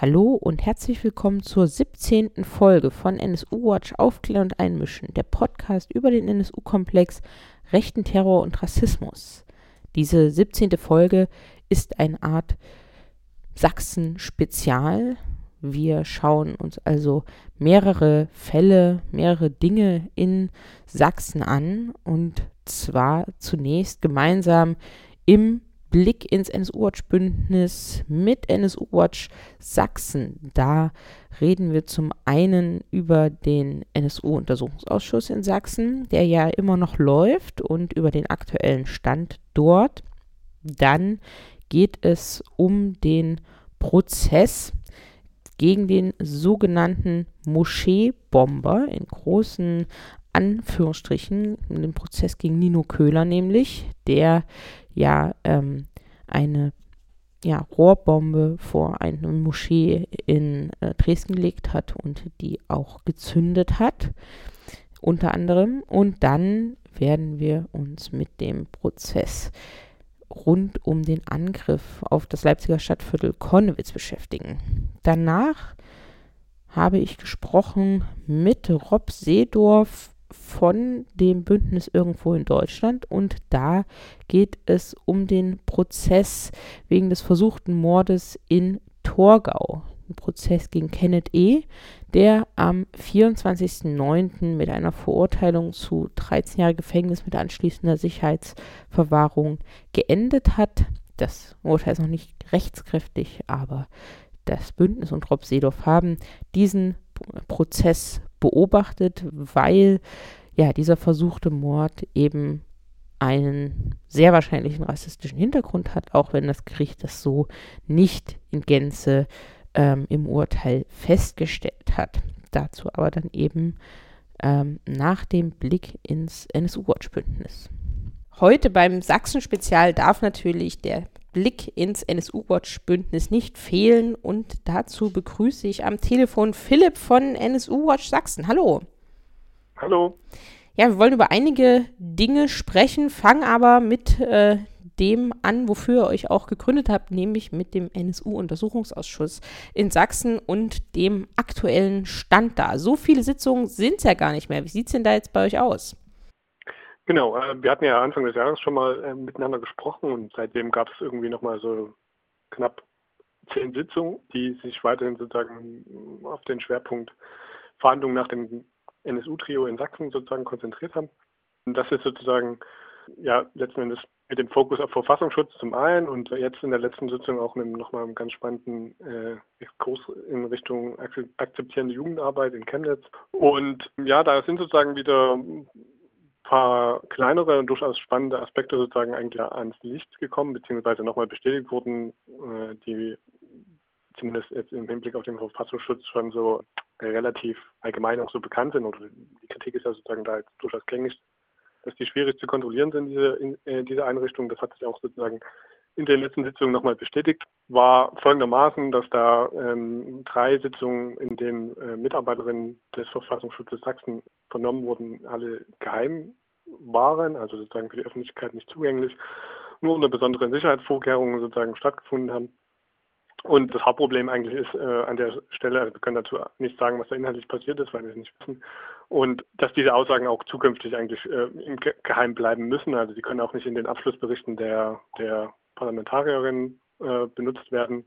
Hallo und herzlich willkommen zur 17. Folge von NSU Watch Aufklären und Einmischen, der Podcast über den NSU-Komplex, rechten Terror und Rassismus. Diese 17. Folge ist eine Art Sachsen-Spezial. Wir schauen uns also mehrere Fälle, mehrere Dinge in Sachsen an und zwar zunächst gemeinsam im Blick ins NSU-Watch-Bündnis mit NSU-Watch Sachsen. Da reden wir zum einen über den NSU-Untersuchungsausschuss in Sachsen, der ja immer noch läuft und über den aktuellen Stand dort. Dann geht es um den Prozess gegen den sogenannten Moscheebomber in großen Anführungsstrichen, den Prozess gegen Nino Köhler nämlich, der ja ähm, eine ja, Rohrbombe vor eine Moschee in äh, Dresden gelegt hat und die auch gezündet hat, unter anderem. Und dann werden wir uns mit dem Prozess rund um den Angriff auf das Leipziger Stadtviertel Konnewitz beschäftigen. Danach habe ich gesprochen mit Rob Seedorf von dem Bündnis irgendwo in Deutschland und da geht es um den Prozess wegen des versuchten Mordes in Torgau. Ein Prozess gegen Kenneth E., der am 24.09. mit einer Verurteilung zu 13 Jahre Gefängnis mit anschließender Sicherheitsverwahrung geendet hat. Das Urteil ist noch nicht rechtskräftig, aber das Bündnis und Rob Seedorf haben diesen Prozess beobachtet, weil ja dieser versuchte Mord eben einen sehr wahrscheinlichen rassistischen Hintergrund hat, auch wenn das Gericht das so nicht in Gänze ähm, im Urteil festgestellt hat. Dazu aber dann eben ähm, nach dem Blick ins NSU-Watch-Bündnis. Heute beim Sachsen-Spezial darf natürlich der Blick ins NSU-Watch-Bündnis nicht fehlen. Und dazu begrüße ich am Telefon Philipp von NSU-Watch Sachsen. Hallo. Hallo. Ja, wir wollen über einige Dinge sprechen, fangen aber mit äh, dem an, wofür ihr euch auch gegründet habt, nämlich mit dem NSU-Untersuchungsausschuss in Sachsen und dem aktuellen Stand da. So viele Sitzungen sind es ja gar nicht mehr. Wie sieht es denn da jetzt bei euch aus? Genau, äh, wir hatten ja Anfang des Jahres schon mal äh, miteinander gesprochen und seitdem gab es irgendwie nochmal so knapp zehn Sitzungen, die sich weiterhin sozusagen auf den Schwerpunkt Verhandlungen nach dem NSU-Trio in Sachsen sozusagen konzentriert haben. Und das ist sozusagen ja letzten Endes mit dem Fokus auf Verfassungsschutz zum einen und jetzt in der letzten Sitzung auch nochmal einen ganz spannenden äh, Exkurs in Richtung akzeptierende Jugendarbeit in Chemnitz. Und ja, da sind sozusagen wieder paar kleinere und durchaus spannende Aspekte sozusagen eigentlich ans Licht gekommen, beziehungsweise nochmal bestätigt wurden, äh, die zumindest jetzt im Hinblick auf den Verfassungsschutz schon so relativ allgemein auch so bekannt sind. Oder die Kritik ist ja sozusagen da jetzt durchaus gängig, dass die schwierig zu kontrollieren sind, diese, in, äh, diese Einrichtungen. Das hat sich auch sozusagen in den letzten Sitzungen nochmal bestätigt, war folgendermaßen, dass da ähm, drei Sitzungen, in denen äh, Mitarbeiterinnen des Verfassungsschutzes Sachsen vernommen wurden, alle geheim waren, also sozusagen für die Öffentlichkeit nicht zugänglich, nur unter besonderen Sicherheitsvorkehrungen sozusagen stattgefunden haben. Und das Hauptproblem eigentlich ist äh, an der Stelle, also wir können dazu nicht sagen, was da inhaltlich passiert ist, weil wir es nicht wissen. Und dass diese Aussagen auch zukünftig eigentlich äh, im Ge Geheim bleiben müssen. Also sie können auch nicht in den Abschlussberichten der, der Parlamentarierinnen äh, benutzt werden.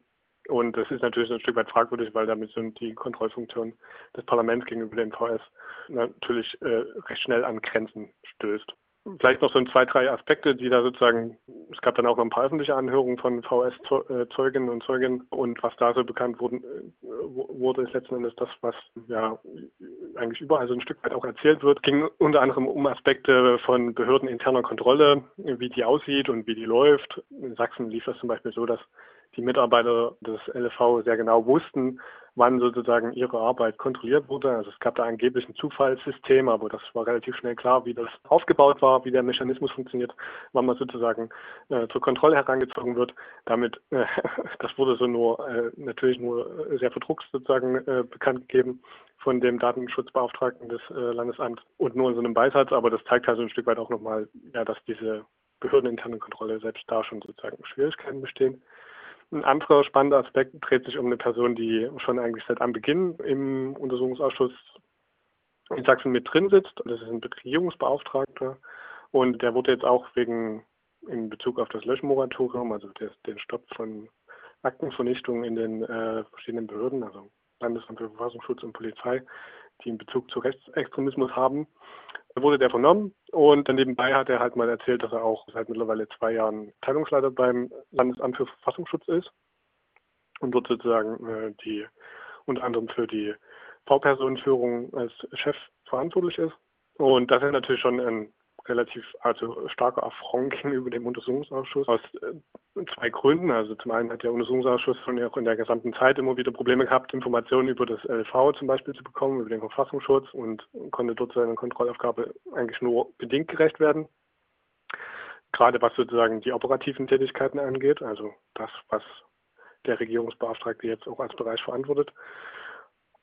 Und das ist natürlich ein Stück weit fragwürdig, weil damit sind die Kontrollfunktionen des Parlaments gegenüber dem VS natürlich äh, recht schnell an Grenzen stößt. Vielleicht noch so ein zwei, drei Aspekte, die da sozusagen, es gab dann auch noch ein paar öffentliche Anhörungen von VS-Zeuginnen und Zeugen und was da so bekannt wurden, äh, wurde, ist letzten Endes das, was ja eigentlich überall so ein Stück weit auch erzählt wird, ging unter anderem um Aspekte von behördeninterner Kontrolle, wie die aussieht und wie die läuft. In Sachsen lief das zum Beispiel so, dass die Mitarbeiter des LV sehr genau wussten, wann sozusagen ihre Arbeit kontrolliert wurde. Also es gab da angeblich ein Zufallssystem, aber das war relativ schnell klar, wie das aufgebaut war, wie der Mechanismus funktioniert, wann man sozusagen äh, zur Kontrolle herangezogen wird. Damit, äh, das wurde so nur äh, natürlich nur sehr verdruckt sozusagen äh, bekannt gegeben von dem Datenschutzbeauftragten des äh, Landesamts und nur in so einem Beisatz, aber das zeigt halt so ein Stück weit auch nochmal, ja, dass diese behördeninterne Kontrolle selbst da schon sozusagen Schwierigkeiten bestehen. Ein anderer spannender Aspekt dreht sich um eine Person, die schon eigentlich seit Anbeginn im Untersuchungsausschuss in Sachsen mit drin sitzt. Das ist ein Regierungsbeauftragter. Und der wurde jetzt auch wegen in Bezug auf das Löschmoratorium, also der, den Stopp von Aktenvernichtung in den äh, verschiedenen Behörden, also Landesamt für Verfassungsschutz und Polizei, die in Bezug zu Rechtsextremismus haben, wurde der vernommen und dann nebenbei hat er halt mal erzählt, dass er auch seit mittlerweile zwei Jahren Teilungsleiter beim Landesamt für Verfassungsschutz ist und dort sozusagen äh, die unter anderem für die V-Personenführung als Chef verantwortlich ist. Und das ist natürlich schon ein relativ also starker Affront gegenüber dem Untersuchungsausschuss aus äh, zwei Gründen. Also zum einen hat der Untersuchungsausschuss schon auch in der gesamten Zeit immer wieder Probleme gehabt, Informationen über das LV zum Beispiel zu bekommen, über den Verfassungsschutz und konnte dort seiner Kontrollaufgabe eigentlich nur bedingt gerecht werden. Gerade was sozusagen die operativen Tätigkeiten angeht, also das, was der Regierungsbeauftragte jetzt auch als Bereich verantwortet.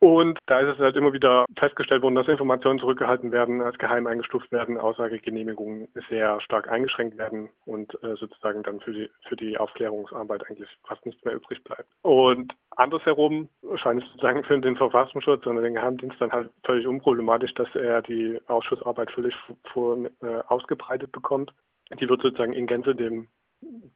Und da ist es halt immer wieder festgestellt worden, dass Informationen zurückgehalten werden, als geheim eingestuft werden, Aussagegenehmigungen sehr stark eingeschränkt werden und äh, sozusagen dann für die, für die Aufklärungsarbeit eigentlich fast nichts mehr übrig bleibt. Und andersherum scheint es sozusagen für den Verfassungsschutz und den Geheimdienst dann halt völlig unproblematisch, dass er die Ausschussarbeit völlig vor, äh, ausgebreitet bekommt. Die wird sozusagen in Gänze dem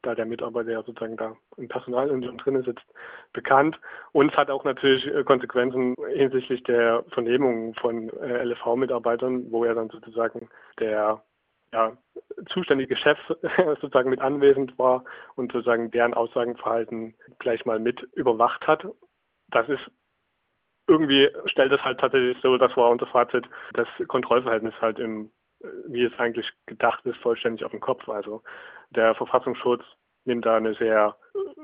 da der Mitarbeiter ja sozusagen da im Personalunion drin sitzt, bekannt. Und es hat auch natürlich äh, Konsequenzen hinsichtlich der Vernehmung von äh, LFV-Mitarbeitern, wo ja dann sozusagen der ja, zuständige Chef sozusagen mit anwesend war und sozusagen deren Aussagenverhalten gleich mal mit überwacht hat. Das ist irgendwie stellt es halt tatsächlich so, das war unser Fazit, das Kontrollverhältnis halt im wie es eigentlich gedacht ist, vollständig auf den Kopf. Also der Verfassungsschutz nimmt da eine sehr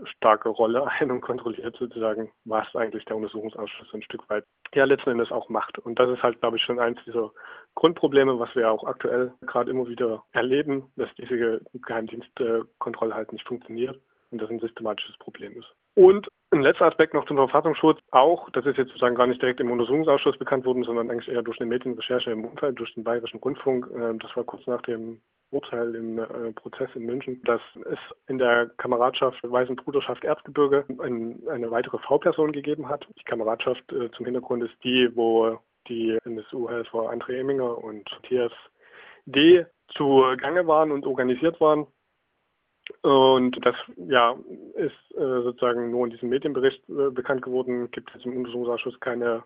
starke Rolle ein und kontrolliert sozusagen, was eigentlich der Untersuchungsausschuss ein Stück weit ja letzten Endes auch macht. Und das ist halt, glaube ich, schon eins dieser Grundprobleme, was wir auch aktuell gerade immer wieder erleben, dass diese Geheimdienstkontrolle halt nicht funktioniert und das ein systematisches Problem ist. Und ein letzter Aspekt noch zum Verfassungsschutz. Auch, das ist jetzt sozusagen gar nicht direkt im Untersuchungsausschuss bekannt worden, sondern eigentlich eher durch eine Medienrecherche im Umfeld, durch den Bayerischen Rundfunk. Ähm, das war kurz nach dem Urteil im äh, Prozess in München, dass es in der Kameradschaft Weißen Bruderschaft Erzgebirge ein, eine weitere V-Person gegeben hat. Die Kameradschaft äh, zum Hintergrund ist die, wo die NSU-Helfer André Emminger und Matthias D. zugange waren und organisiert waren. Und das ja, ist äh, sozusagen nur in diesem Medienbericht äh, bekannt geworden. Gibt es im Untersuchungsausschuss keine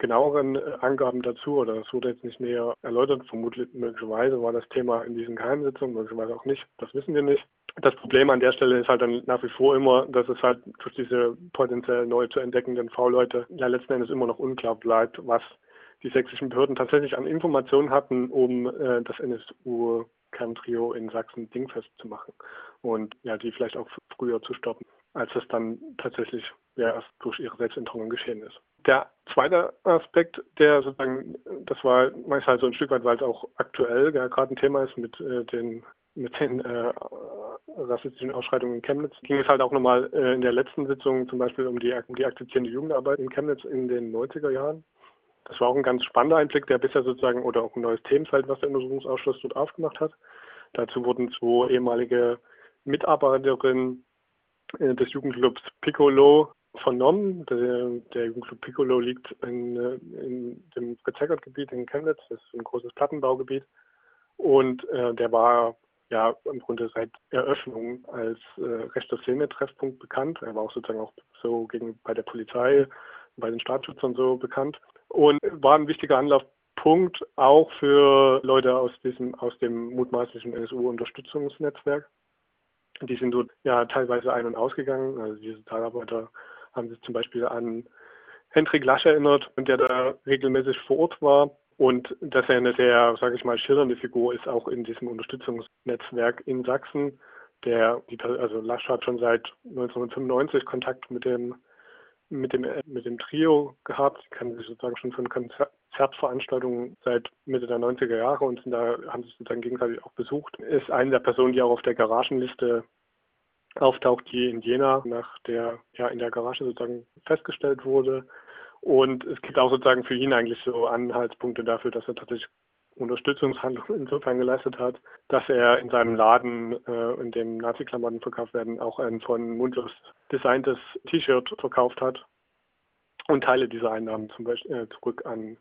genaueren äh, Angaben dazu oder es wurde jetzt nicht näher erläutert. Vermutlich möglicherweise war das Thema in diesen Geheimsitzungen, möglicherweise auch nicht. Das wissen wir nicht. Das Problem an der Stelle ist halt dann nach wie vor immer, dass es halt durch diese potenziell neu zu entdeckenden V-Leute ja letzten Endes immer noch unklar bleibt, was die sächsischen Behörden tatsächlich an Informationen hatten, um äh, das NSU Kerntrio in Sachsen dingfest zu machen und ja, die vielleicht auch früher zu stoppen, als es dann tatsächlich ja, erst durch ihre Selbstentrennung geschehen ist. Der zweite Aspekt, der sozusagen, das war meist halt so ein Stück weit, weil es auch aktuell ja, gerade ein Thema ist mit äh, den mit den äh, rassistischen Ausschreitungen in Chemnitz ging es halt auch nochmal äh, in der letzten Sitzung zum Beispiel um die, um die aktizierende Jugendarbeit in Chemnitz in den 90er Jahren. Das war auch ein ganz spannender Einblick, der bisher sozusagen oder auch ein neues Themenfeld, was der Untersuchungsausschuss dort aufgemacht hat. Dazu wurden zwei ehemalige Mitarbeiterinnen äh, des Jugendclubs Piccolo vernommen. Der, Jugendclub Piccolo liegt in, äh, in dem Rezergert-Gebiet in Chemnitz. Das ist ein großes Plattenbaugebiet. Und äh, der war ja im Grunde seit Eröffnung als äh, rechter Szene-Treffpunkt bekannt. Er war auch sozusagen auch so gegen bei der Polizei, bei den Staatsschützern so bekannt und war ein wichtiger Anlaufpunkt auch für Leute aus diesem aus dem mutmaßlichen NSU-Unterstützungsnetzwerk. Die sind dort ja teilweise ein- und ausgegangen. Also diese Sozialarbeiter haben sich zum Beispiel an Hendrik Lasch erinnert, der da regelmäßig vor Ort war und dass er eine sehr, sage ich mal, schillernde Figur ist, auch in diesem Unterstützungsnetzwerk in Sachsen. Der, also Lasch hat schon seit 1995 Kontakt mit dem mit dem, mit dem Trio gehabt. Die kennen sich sozusagen schon von Konzertveranstaltungen seit Mitte der 90er Jahre und sind da, haben sich sozusagen gegenseitig auch besucht. Ist eine der Personen, die auch auf der Garagenliste auftaucht, die in Jena nach der, ja, in der Garage sozusagen festgestellt wurde. Und es gibt auch sozusagen für ihn eigentlich so Anhaltspunkte dafür, dass er tatsächlich Unterstützungshandlung insofern geleistet hat, dass er in seinem Laden, äh, in dem Nazi-Klamotten verkauft werden, auch ein von Mundlos designtes T-Shirt verkauft hat und Teile dieser Einnahmen zum Beispiel äh, zurück an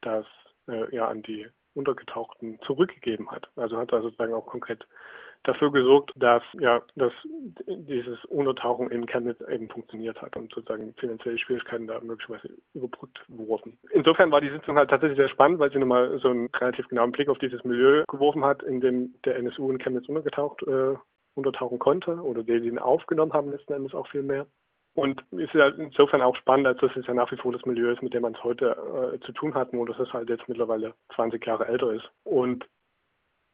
das, äh, ja, an die Untergetauchten zurückgegeben hat. Also hat er sozusagen auch konkret dafür gesorgt, dass ja, dass dieses Untertauchen in Chemnitz eben funktioniert hat und sozusagen finanzielle Schwierigkeiten da möglicherweise überbrückt wurden. Insofern war die Sitzung halt tatsächlich sehr spannend, weil sie nochmal so einen relativ genauen Blick auf dieses Milieu geworfen hat, in dem der NSU in Chemnitz untergetaucht äh, untertauchen konnte oder sie ihn aufgenommen haben letzten Endes auch viel mehr. Und ist ja insofern auch spannend, als dass es ja nach wie vor das Milieu ist, mit dem man es heute äh, zu tun hat, nur dass es halt jetzt mittlerweile 20 Jahre älter ist. Und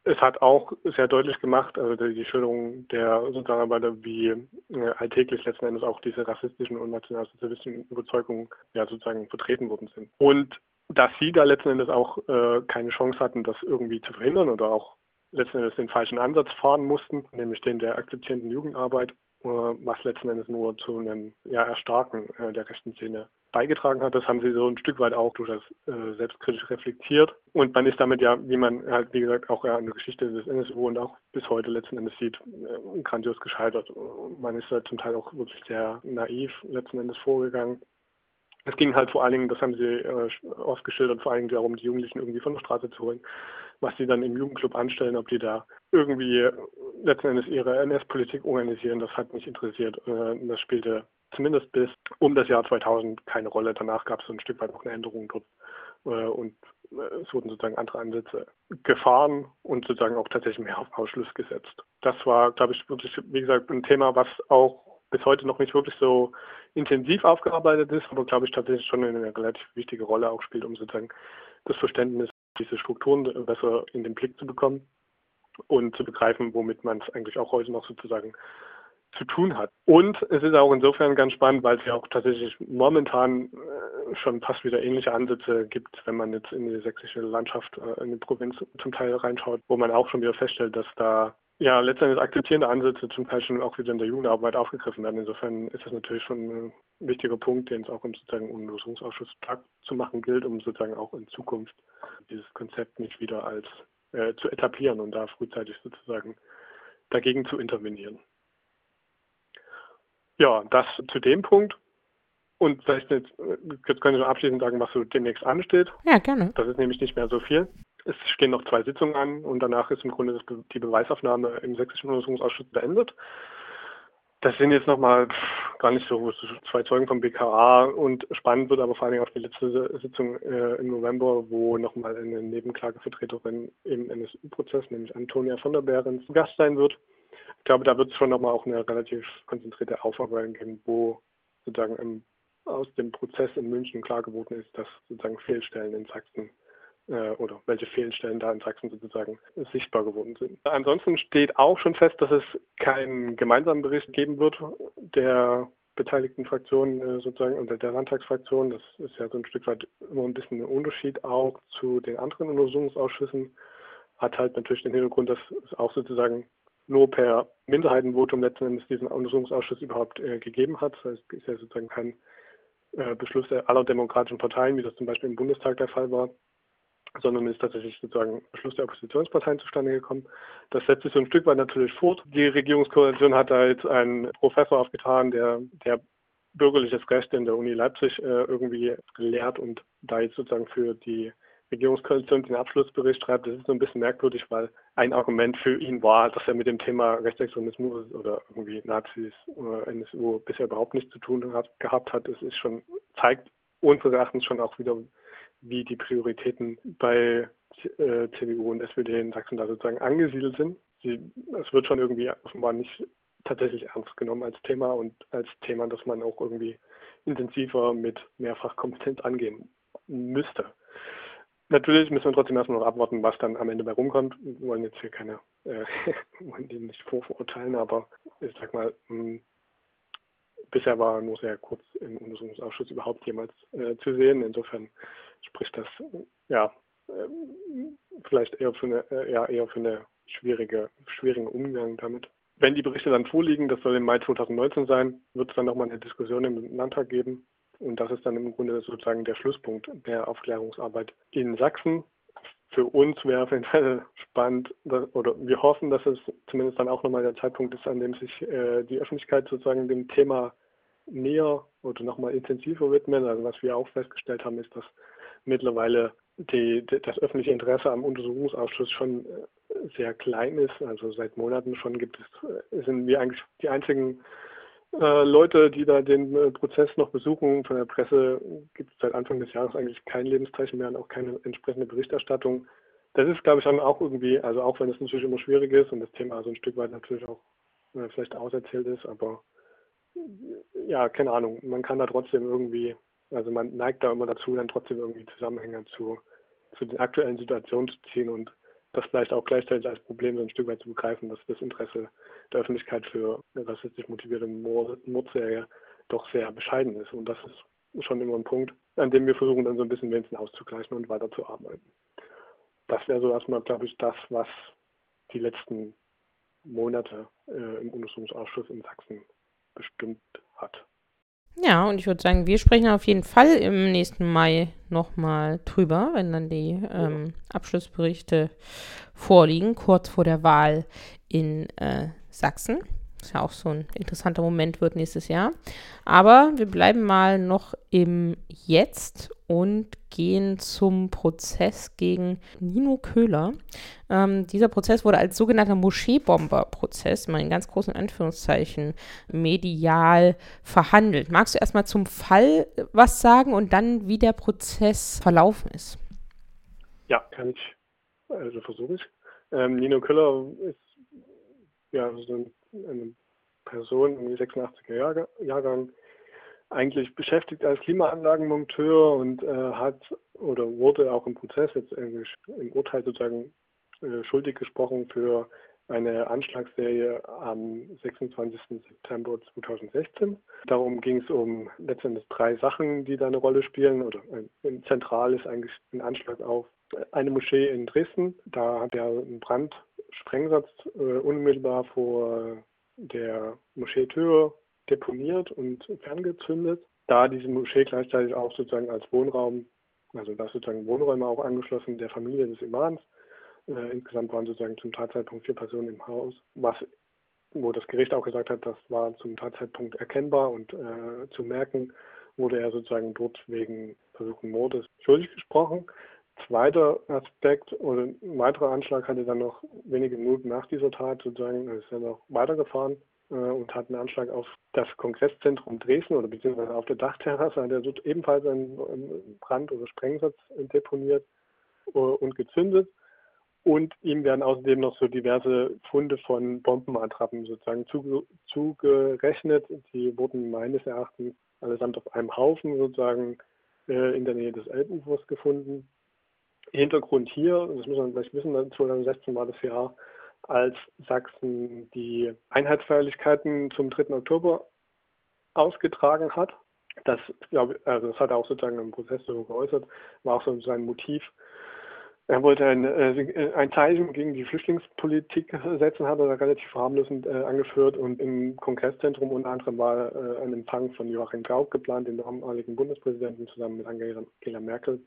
es hat auch sehr deutlich gemacht, also die Schilderung der Sozialarbeiter, wie äh, alltäglich letzten Endes auch diese rassistischen und nationalsozialistischen Überzeugungen ja sozusagen vertreten worden sind. Und dass sie da letzten Endes auch äh, keine Chance hatten, das irgendwie zu verhindern oder auch letzten Endes den falschen Ansatz fahren mussten, nämlich den der akzeptierenden Jugendarbeit, äh, was letzten Endes nur zu einem ja, Erstarken äh, der rechten Szene beigetragen hat. Das haben sie so ein Stück weit auch durchaus äh, selbstkritisch reflektiert. Und man ist damit ja, wie man halt, wie gesagt, auch ja, in der Geschichte des NSU und auch bis heute letzten Endes sieht, äh, grandios gescheitert. Man ist da zum Teil auch wirklich sehr naiv letzten Endes vorgegangen. Es ging halt vor allen Dingen, das haben sie äh, oft geschildert, vor allen Dingen darum, die Jugendlichen irgendwie von der Straße zu holen. Was sie dann im Jugendclub anstellen, ob die da irgendwie letzten Endes ihre NS-Politik organisieren, das hat mich interessiert. Äh, das spielte zumindest bis um das Jahr 2000 keine Rolle. Danach gab es so ein Stück weit noch eine Änderung dort äh, und äh, es wurden sozusagen andere Ansätze gefahren und sozusagen auch tatsächlich mehr auf Ausschluss gesetzt. Das war, glaube ich, wirklich, wie gesagt, ein Thema, was auch bis heute noch nicht wirklich so intensiv aufgearbeitet ist, aber glaube ich tatsächlich schon eine relativ wichtige Rolle auch spielt, um sozusagen das Verständnis diese Strukturen besser in den Blick zu bekommen und zu begreifen, womit man es eigentlich auch heute noch sozusagen zu tun hat. Und es ist auch insofern ganz spannend, weil es ja auch tatsächlich momentan äh, schon fast wieder ähnliche Ansätze gibt, wenn man jetzt in die sächsische Landschaft, äh, in die Provinz zum Teil reinschaut, wo man auch schon wieder feststellt, dass da ja letztendlich akzeptierende Ansätze zum Teil schon auch wieder in der Jugendarbeit aufgegriffen werden. Insofern ist das natürlich schon ein wichtiger Punkt, den es auch im sozusagen Untersuchungsausschuss Tag zu machen gilt, um sozusagen auch in Zukunft dieses Konzept nicht wieder als äh, zu etablieren und da frühzeitig sozusagen dagegen zu intervenieren. Ja, das zu dem Punkt. Und vielleicht jetzt, jetzt können Sie abschließend sagen, was so demnächst ansteht. Ja, gerne. Das ist nämlich nicht mehr so viel. Es stehen noch zwei Sitzungen an und danach ist im Grunde die Beweisaufnahme im Sächsischen Untersuchungsausschuss beendet. Das sind jetzt nochmal gar nicht so zwei Zeugen vom BKA und spannend wird aber vor allem auch die letzte Sitzung äh, im November, wo nochmal eine Nebenklagevertreterin im NSU-Prozess, nämlich Antonia von der Behrens, Gast sein wird glaube, da wird es schon nochmal auch eine relativ konzentrierte Aufarbeitung geben, wo sozusagen im, aus dem Prozess in München klar geworden ist, dass sozusagen Fehlstellen in Sachsen äh, oder welche Fehlstellen da in Sachsen sozusagen sichtbar geworden sind. Ansonsten steht auch schon fest, dass es keinen gemeinsamen Bericht geben wird der beteiligten Fraktionen äh, sozusagen unter der Landtagsfraktion. Das ist ja so ein Stück weit immer ein bisschen ein Unterschied auch zu den anderen Untersuchungsausschüssen. Hat halt natürlich den Hintergrund, dass es auch sozusagen nur per Minderheitenvotum letzten Endes diesen Untersuchungsausschuss überhaupt äh, gegeben hat. Das heißt, es ist ja sozusagen kein äh, Beschluss aller demokratischen Parteien, wie das zum Beispiel im Bundestag der Fall war, sondern ist tatsächlich sozusagen Beschluss der Oppositionsparteien zustande gekommen. Das setzt sich so ein Stück weit natürlich fort. Die Regierungskoalition hat da jetzt einen Professor aufgetan, der, der bürgerliches Recht in der Uni Leipzig äh, irgendwie lehrt und da jetzt sozusagen für die Regierungskoalition den Abschlussbericht schreibt, das ist so ein bisschen merkwürdig, weil ein Argument für ihn war, dass er mit dem Thema Rechtsextremismus oder irgendwie Nazis oder NSU bisher überhaupt nichts zu tun hat, gehabt hat. Es ist schon, zeigt unseres Erachtens schon auch wieder, wie die Prioritäten bei äh, CDU und SPD in Sachsen da sozusagen angesiedelt sind. Es wird schon irgendwie offenbar nicht tatsächlich ernst genommen als Thema und als Thema, das man auch irgendwie intensiver mit Mehrfachkompetenz angehen müsste. Natürlich müssen wir trotzdem erstmal noch abwarten, was dann am Ende bei rumkommt. Wir wollen jetzt hier keine, äh, wollen die nicht vorverurteilen, aber ich sag mal, mh, hm, bisher war nur sehr kurz im Untersuchungsausschuss überhaupt jemals äh, zu sehen. Insofern spricht das ja äh, vielleicht eher für eine, äh, ja, eher für eine schwierige, schwierigen Umgang damit. Wenn die Berichte dann vorliegen, das soll im Mai 2019 sein, wird es dann nochmal eine Diskussion im Landtag geben und das ist dann im Grunde sozusagen der Schlusspunkt der Aufklärungsarbeit in Sachsen. für uns wäre auf jeden Fall spannend, oder wir hoffen, dass es zumindest dann auch nochmal der Zeitpunkt ist, an dem sich äh, die Öffentlichkeit sozusagen dem Thema näher oder nochmal intensiver widmet. Also was wir auch festgestellt haben, ist, dass mittlerweile die, die, das öffentliche Interesse am Untersuchungsausschuss schon äh, sehr klein ist. Also seit Monaten schon gibt es, äh, sind wir eigentlich die einzigen äh, Leute, die da den äh, Prozess noch besuchen. Von der Presse gibt es seit Anfang des Jahres eigentlich kein Lebenszeichen mehr und auch keine entsprechende Berichterstattung. Das ist, glaube ich, dann auch irgendwie, also auch wenn es natürlich immer schwierig ist und das Thema so ein Stück weit natürlich auch äh, vielleicht auserzählt ist, aber ja, keine Ahnung, man kann da trotzdem irgendwie, also man neigt da immer dazu, dann trotzdem irgendwie Zusammenhänge zu, zu den aktuellen Situationen zu ziehen und das vielleicht auch gleichzeitig als Problem so ein Stück weit zu begreifen, dass das Interesse der Öffentlichkeit für rassistisch motivierte Mordserie doch sehr bescheiden ist. Und das ist schon immer ein Punkt, an dem wir versuchen, dann so ein bisschen wenigstens auszugleichen und weiterzuarbeiten. Das wäre so erstmal, glaube ich, das, was die letzten Monate äh, im Untersuchungsausschuss in Sachsen bestimmt hat. Ja, und ich würde sagen, wir sprechen auf jeden Fall im nächsten Mai nochmal drüber, wenn dann die ähm, Abschlussberichte vorliegen, kurz vor der Wahl in äh, Sachsen. Was ja auch so ein interessanter Moment wird nächstes Jahr. Aber wir bleiben mal noch im Jetzt und gehen zum Prozess gegen Nino Köhler. Ähm, dieser Prozess wurde als sogenannter Moscheebomber-Prozess, mal in ganz großen Anführungszeichen, medial verhandelt. Magst du erstmal zum Fall was sagen und dann, wie der Prozess verlaufen ist? Ja, kann ich. Also versuche ich. Ähm, Nino Köhler ist ja so eine Person im 86er Jahr, Jahrgang, eigentlich beschäftigt als Klimaanlagenmonteur und äh, hat oder wurde auch im Prozess jetzt im Urteil sozusagen äh, schuldig gesprochen für eine Anschlagsserie am 26. September 2016. Darum ging es um letztendlich drei Sachen, die da eine Rolle spielen. Oder äh, zentral ist eigentlich ein Anschlag auf eine Moschee in Dresden. Da hat er einen Brandsprengsatz äh, unmittelbar vor der Moscheetür deponiert und ferngezündet. Da diese Moschee gleichzeitig auch sozusagen als Wohnraum, also da sozusagen Wohnräume auch angeschlossen der Familie des Imams. Äh, insgesamt waren sozusagen zum Tatzeitpunkt vier Personen im Haus, was wo das Gericht auch gesagt hat, das war zum Tatzeitpunkt erkennbar und äh, zu merken, wurde er sozusagen dort wegen versuchten Mordes schuldig gesprochen. Zweiter Aspekt oder ein weiterer Anschlag hatte dann noch wenige Minuten nach dieser Tat sozusagen, ist er noch weitergefahren und hat einen Anschlag auf das Kongresszentrum Dresden oder beziehungsweise auf der Dachterrasse hat er dort ebenfalls einen, einen Brand- oder Sprengsatz deponiert äh, und gezündet. Und ihm werden außerdem noch so diverse Funde von Bombenattrappen sozusagen zugerechnet. Die wurden meines Erachtens allesamt auf einem Haufen sozusagen äh, in der Nähe des Elbufers gefunden. Hintergrund hier, das muss man vielleicht wissen, 2016 war das Jahr, als Sachsen die Einheitsfeierlichkeiten zum 3. Oktober ausgetragen hat. Das, glaube also das hat er auch sozusagen im Prozess so geäußert, war auch so sein Motiv. Er wollte ein, äh, ein Zeichen gegen die Flüchtlingspolitik setzen, hat er relativ harmlos äh, angeführt und im Kongresszentrum unter anderem war äh, ein Empfang von Joachim Gauck geplant, dem damaligen Bundespräsidenten, zusammen mit Angela Merkel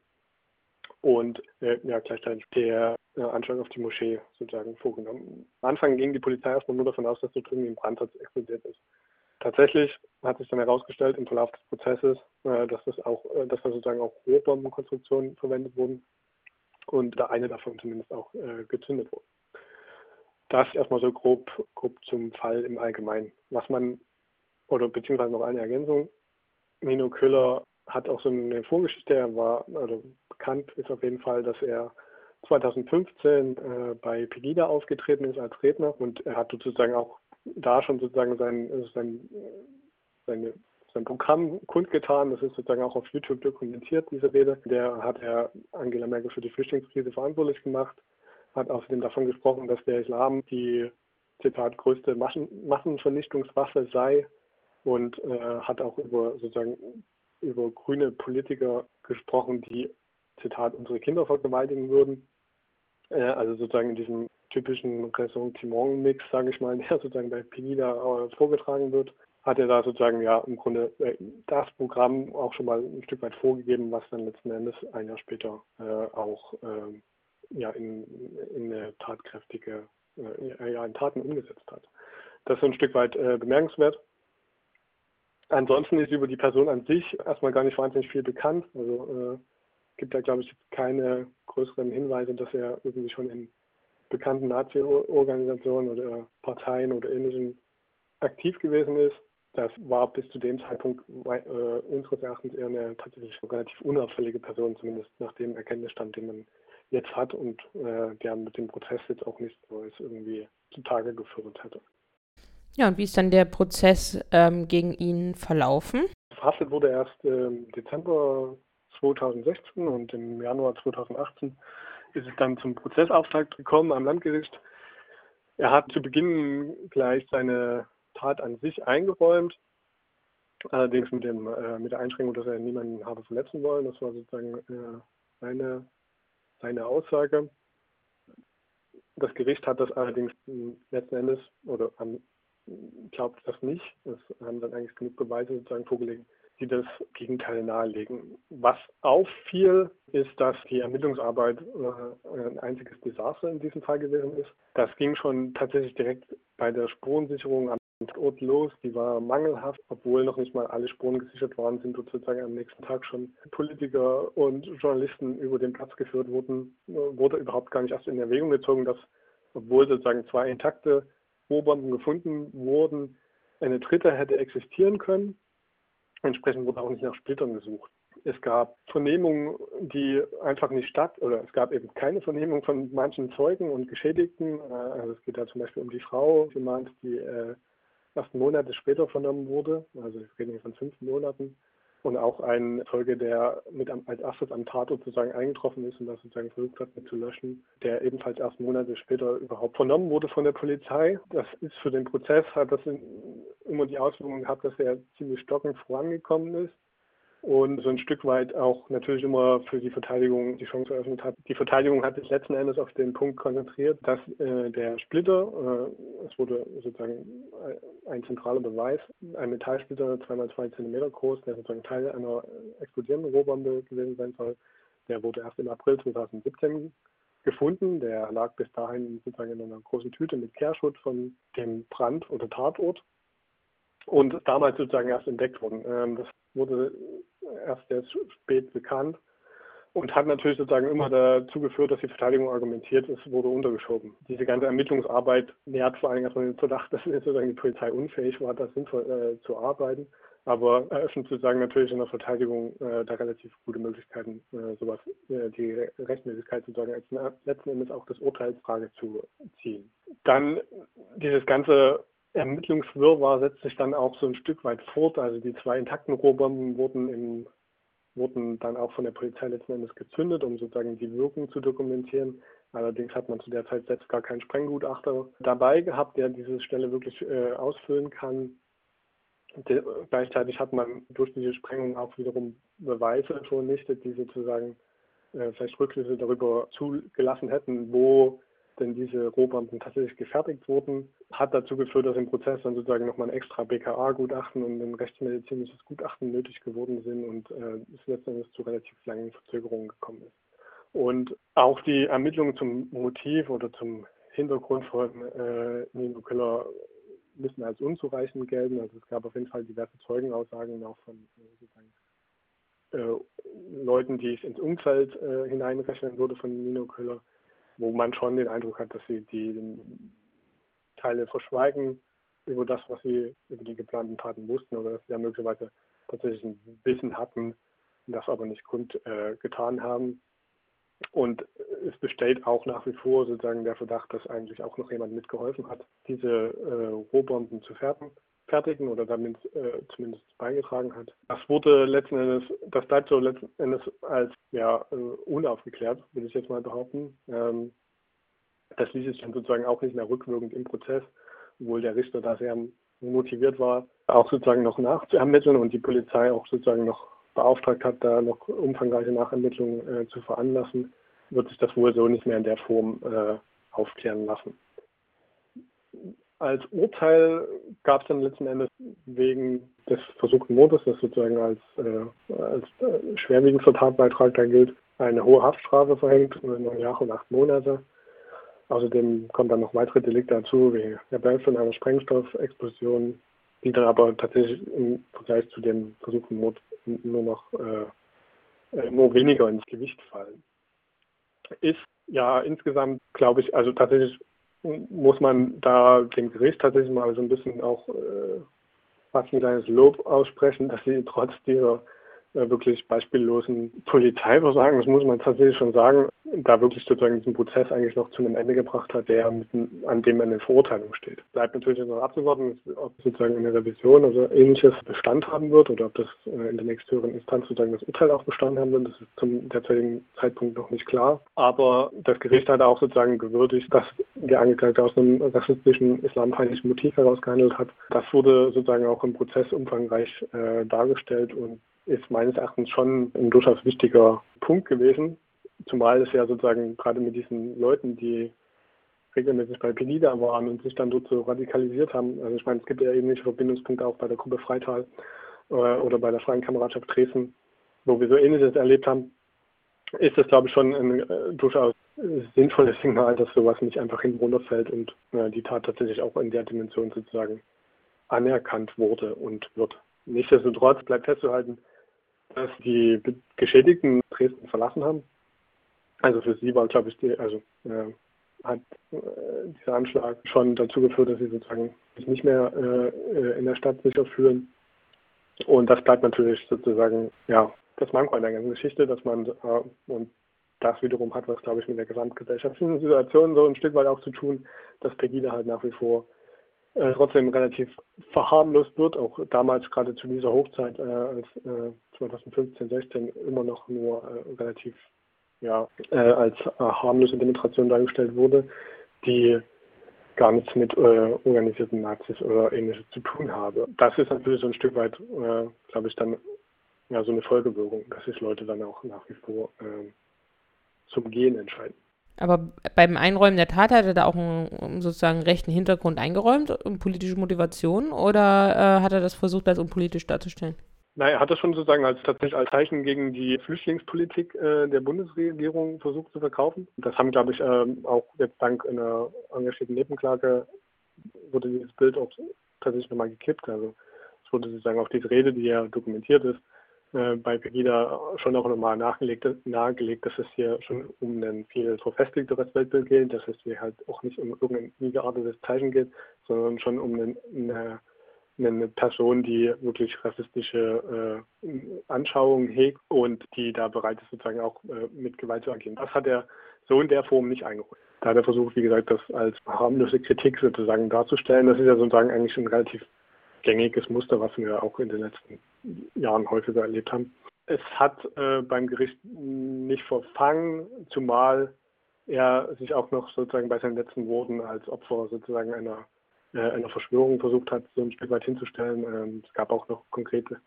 und äh, ja, gleichzeitig der äh, Anschlag auf die Moschee sozusagen vorgenommen. Am Anfang ging die Polizei erstmal nur davon aus, dass dort irgendwie ein Brand explodiert ist. Tatsächlich hat sich dann herausgestellt im Verlauf des Prozesses, äh, dass das auch, äh, dass da sozusagen auch Rohrbombenkonstruktionen verwendet wurden und da eine davon zumindest auch äh, gezündet wurde. Das erstmal so grob, grob zum Fall im Allgemeinen. Was man, oder beziehungsweise noch eine Ergänzung, Nino Köhler hat auch so eine Vorgeschichte. Er war, also bekannt ist auf jeden Fall, dass er 2015 äh, bei Pegida aufgetreten ist als Redner und er hat sozusagen auch da schon sozusagen sein, sein, seine, sein Programm kundgetan. Das ist sozusagen auch auf YouTube dokumentiert, diese Rede. Der hat er Angela Merkel für die Flüchtlingskrise verantwortlich gemacht, hat außerdem davon gesprochen, dass der Islam die, Zitat, größte Massen, Massenvernichtungswaffe sei und äh, hat auch über sozusagen über grüne Politiker gesprochen, die, Zitat, unsere Kinder vergewaltigen würden. Äh, also sozusagen in diesem typischen Ressentiment-Mix, sage ich mal, der sozusagen bei Pegida äh, vorgetragen wird, hat er da sozusagen ja im Grunde äh, das Programm auch schon mal ein Stück weit vorgegeben, was dann letzten Endes ein Jahr später äh, auch ähm, ja, in, in eine tatkräftige, äh, ja, in Taten umgesetzt hat. Das ist ein Stück weit äh, bemerkenswert. Ansonsten ist über die Person an sich erstmal gar nicht wahnsinnig viel bekannt. Also äh, gibt da, glaube ich, keine größeren Hinweise, dass er irgendwie schon in bekannten Nazi-Organisationen oder Parteien oder ähnlichen aktiv gewesen ist. Das war bis zu dem Zeitpunkt äh, unseres Erachtens eher eine tatsächlich relativ unauffällige Person, zumindest nach dem Erkenntnisstand, den man jetzt hat und äh, der mit dem Prozess jetzt auch nichts Neues irgendwie zutage geführt hätte. Ja, und wie ist dann der Prozess ähm, gegen ihn verlaufen? Verhaftet wurde erst im Dezember 2016 und im Januar 2018 ist es dann zum Prozessauftakt gekommen am Landgericht. Er hat zu Beginn gleich seine Tat an sich eingeräumt, allerdings mit, dem, äh, mit der Einschränkung, dass er niemanden habe verletzen wollen. Das war sozusagen äh, seine, seine Aussage. Das Gericht hat das allerdings letzten Endes oder glaubt das nicht. Es haben dann eigentlich genug Beweise sozusagen vorgelegt, die das Gegenteil nahelegen. Was auffiel, ist, dass die Ermittlungsarbeit äh, ein einziges Desaster in diesem Fall gewesen ist. Das ging schon tatsächlich direkt bei der Spurensicherung am Ort los. Die war mangelhaft, obwohl noch nicht mal alle Spuren gesichert waren, sind sozusagen am nächsten Tag schon Politiker und Journalisten über den Platz geführt wurden. Wurde überhaupt gar nicht erst in Erwägung gezogen, dass, obwohl sozusagen zwei intakte Rohrbomben gefunden wurden, eine dritte hätte existieren können. Entsprechend wurde auch nicht nach Splittern gesucht. Es gab Vernehmungen, die einfach nicht statt, oder es gab eben keine Vernehmung von manchen Zeugen und Geschädigten. Äh, also es geht da zum Beispiel um die Frau, die äh, erst Monate später vernommen wurde. Also wir reden hier von fünf Monaten und auch ein Zeuge, der mit als erstes am Tatort sozusagen eingetroffen ist und das sozusagen versucht hat mit zu löschen, der ebenfalls erst Monate später überhaupt vernommen wurde von der Polizei. Das ist für den Prozess, hat das immer die Auswirkungen gehabt, dass er ziemlich stockend vorangekommen ist und so ein Stück weit auch natürlich immer für die Verteidigung die Chance eröffnet hat. Die Verteidigung hat sich letzten Endes auf den Punkt konzentriert, dass äh, der Splitter, äh, es wurde sozusagen ein zentraler Beweis, ein Metallsplitter, zweimal zwei Zentimeter groß, der sozusagen Teil einer explodierenden Rohrbombe gewesen sein soll, der wurde erst im April 2017 gefunden. Der lag bis dahin sozusagen in einer großen Tüte mit Kehrschutt von dem Brand- oder Tatort und damals sozusagen erst entdeckt worden. Ähm, das wurde erst sehr spät bekannt und hat natürlich sozusagen immer dazu geführt, dass die Verteidigung argumentiert, es wurde untergeschoben. Diese ganze Ermittlungsarbeit nährt vor allem erstmal den Verdacht, dass sozusagen die Polizei unfähig war, da sinnvoll äh, zu arbeiten, aber eröffnet sozusagen natürlich in der Verteidigung äh, da relativ gute Möglichkeiten, äh, sowas, äh, die Rechtmäßigkeit sozusagen als letzten Endes auch das Urteilsfrage zu ziehen. Dann dieses ganze Ermittlungswirrwarr setzt sich dann auch so ein Stück weit fort. Also die zwei intakten Rohrbomben wurden, im, wurden dann auch von der Polizei letzten Endes gezündet, um sozusagen die Wirkung zu dokumentieren. Allerdings hat man zu der Zeit selbst gar keinen Sprenggutachter dabei gehabt, der diese Stelle wirklich äh, ausfüllen kann. De gleichzeitig hat man durch diese Sprengung auch wiederum Beweise vernichtet, die sozusagen äh, vielleicht Rückschlüsse darüber zugelassen hätten, wo denn diese Rohbomben tatsächlich gefertigt wurden, hat dazu geführt, dass im Prozess dann sozusagen nochmal ein extra BKA-Gutachten und ein rechtsmedizinisches Gutachten nötig geworden sind und äh, es letztendlich zu relativ langen Verzögerungen gekommen ist. Und auch die Ermittlungen zum Motiv oder zum Hintergrund von äh, Nino Köller müssen als unzureichend gelten. Also es gab auf jeden Fall diverse Zeugenaussagen auch von äh, Leuten, die ich ins Umfeld äh, hineinrechnen würde von Nino Köller wo man schon den Eindruck hat, dass sie die Teile verschweigen über das, was sie über die geplanten Taten wussten oder dass sie ja möglicherweise tatsächlich ein Wissen hatten, das aber nicht kund äh, haben. Und es besteht auch nach wie vor sozusagen der Verdacht, dass eigentlich auch noch jemand mitgeholfen hat, diese äh, Rohbomben zu fertigen fertigen oder damit äh, zumindest beigetragen hat. Das wurde letzten Endes, das bleibt so letzten Endes als ja, äh, unaufgeklärt, würde ich jetzt mal behaupten. Ähm, das ließ sich dann sozusagen auch nicht mehr rückwirkend im Prozess, obwohl der Richter da sehr motiviert war, auch sozusagen noch nachzuermitteln und die Polizei auch sozusagen noch beauftragt hat, da noch umfangreiche Nachermittlungen äh, zu veranlassen, wird sich das wohl so nicht mehr in der Form äh, aufklären lassen. Als Urteil gab es dann letzten Endes wegen des versuchten Mordes, das sozusagen als, äh, als äh, schwerwiegendster Tatbeitrag da gilt, eine hohe Haftstrafe verhängt, neun Jahre und acht Monate. Außerdem kommen dann noch weitere Delikte dazu, wie Rebell von einer Sprengstoffexplosion, die dann aber tatsächlich im Vergleich zu dem versuchten Mord nur noch äh, äh, nur weniger ins Gewicht fallen. Ist ja insgesamt, glaube ich, also tatsächlich muss man da dem Gericht tatsächlich mal so ein bisschen auch äh, fast ein kleines Lob aussprechen, dass sie trotz dieser wirklich beispiellosen Polizeiversagen, das muss man tatsächlich schon sagen, da wirklich sozusagen diesen Prozess eigentlich noch zu einem Ende gebracht hat, der an dem eine Verurteilung steht. Bleibt natürlich noch abzuwarten, ob sozusagen eine Revision oder ähnliches Bestand haben wird oder ob das äh, in der nächsthöheren Instanz sozusagen das Urteil auch Bestand haben wird. Das ist zum derzeitigen Zeitpunkt noch nicht klar. Aber das Gericht hat auch sozusagen gewürdigt, dass der Angeklagte aus einem rassistischen, islamfeindlichen Motiv heraus gehandelt hat. Das wurde sozusagen auch im Prozess umfangreich äh, dargestellt und ist meines Erachtens schon ein durchaus wichtiger Punkt gewesen. Zumal es ja sozusagen gerade mit diesen Leuten, die regelmäßig bei Pegida waren und sich dann dort so radikalisiert haben. Also ich meine, es gibt ja ähnliche Verbindungspunkte auch bei der Gruppe Freital äh, oder bei der Freien Kameradschaft Dresden, wo wir so ähnliches erlebt haben, ist das, glaube ich, schon ein äh, durchaus sinnvolles Signal, dass sowas nicht einfach hinten runterfällt und äh, die Tat tatsächlich auch in der Dimension sozusagen anerkannt wurde und wird. Nichtsdestotrotz bleibt festzuhalten, dass die Geschädigten Dresden verlassen haben. Also für sie war, glaube ich, die, also äh, hat äh, dieser Anschlag schon dazu geführt, dass sie sozusagen sich nicht mehr äh, in der Stadt sicher fühlen. Und das bleibt natürlich sozusagen, ja, das Manko an der ganzen Geschichte, dass man, äh, und das wiederum hat was, glaube ich, mit der gesamtgesellschaftlichen Situation so ein Stück weit auch zu tun, dass Pegida halt nach wie vor äh, trotzdem relativ verharmlost wird, auch damals gerade zu dieser Hochzeit äh, als äh, 2015, 16 immer noch nur äh, relativ ja, äh, als äh, harmlose Demonstration dargestellt wurde, die gar nichts mit organisierten Nazis oder ähnliches zu tun habe. Das ist natürlich so ein Stück weit, glaube ich, dann ja so eine Folgewirkung, dass sich Leute dann auch nach wie vor zum Gehen entscheiden. Aber beim Einräumen der Tat hat er da auch einen sozusagen rechten Hintergrund eingeräumt, um politische Motivation, oder äh, hat er das versucht, als unpolitisch darzustellen? Nein, er hat das schon sozusagen als tatsächlich als Zeichen gegen die Flüchtlingspolitik äh, der Bundesregierung versucht zu verkaufen. Das haben, glaube ich, äh, auch jetzt dank einer engagierten Nebenklage wurde dieses Bild auch tatsächlich nochmal gekippt. Also es wurde sozusagen auch diese Rede, die ja dokumentiert ist, bei Pegida schon auch nochmal nahegelegt, nahegelegt, dass es hier schon um ein viel verfestigteres Weltbild geht, dass es hier halt auch nicht um irgendein nie geartetes Zeichen geht, sondern schon um eine, eine, eine Person, die wirklich rassistische äh, Anschauungen hegt und die da bereit ist, sozusagen auch äh, mit Gewalt zu agieren. Das hat er so in der Form nicht eingeholt. Da hat er versucht, wie gesagt, das als harmlose Kritik sozusagen darzustellen. Das ist ja sozusagen eigentlich ein relativ gängiges Muster, was wir auch in den letzten Jahren häufiger erlebt haben. Es hat äh, beim Gericht nicht verfangen, zumal er sich auch noch sozusagen bei seinen letzten Worten als Opfer sozusagen einer, äh, einer Verschwörung versucht hat, so ein Stück weit hinzustellen. Ähm, es gab auch noch konkrete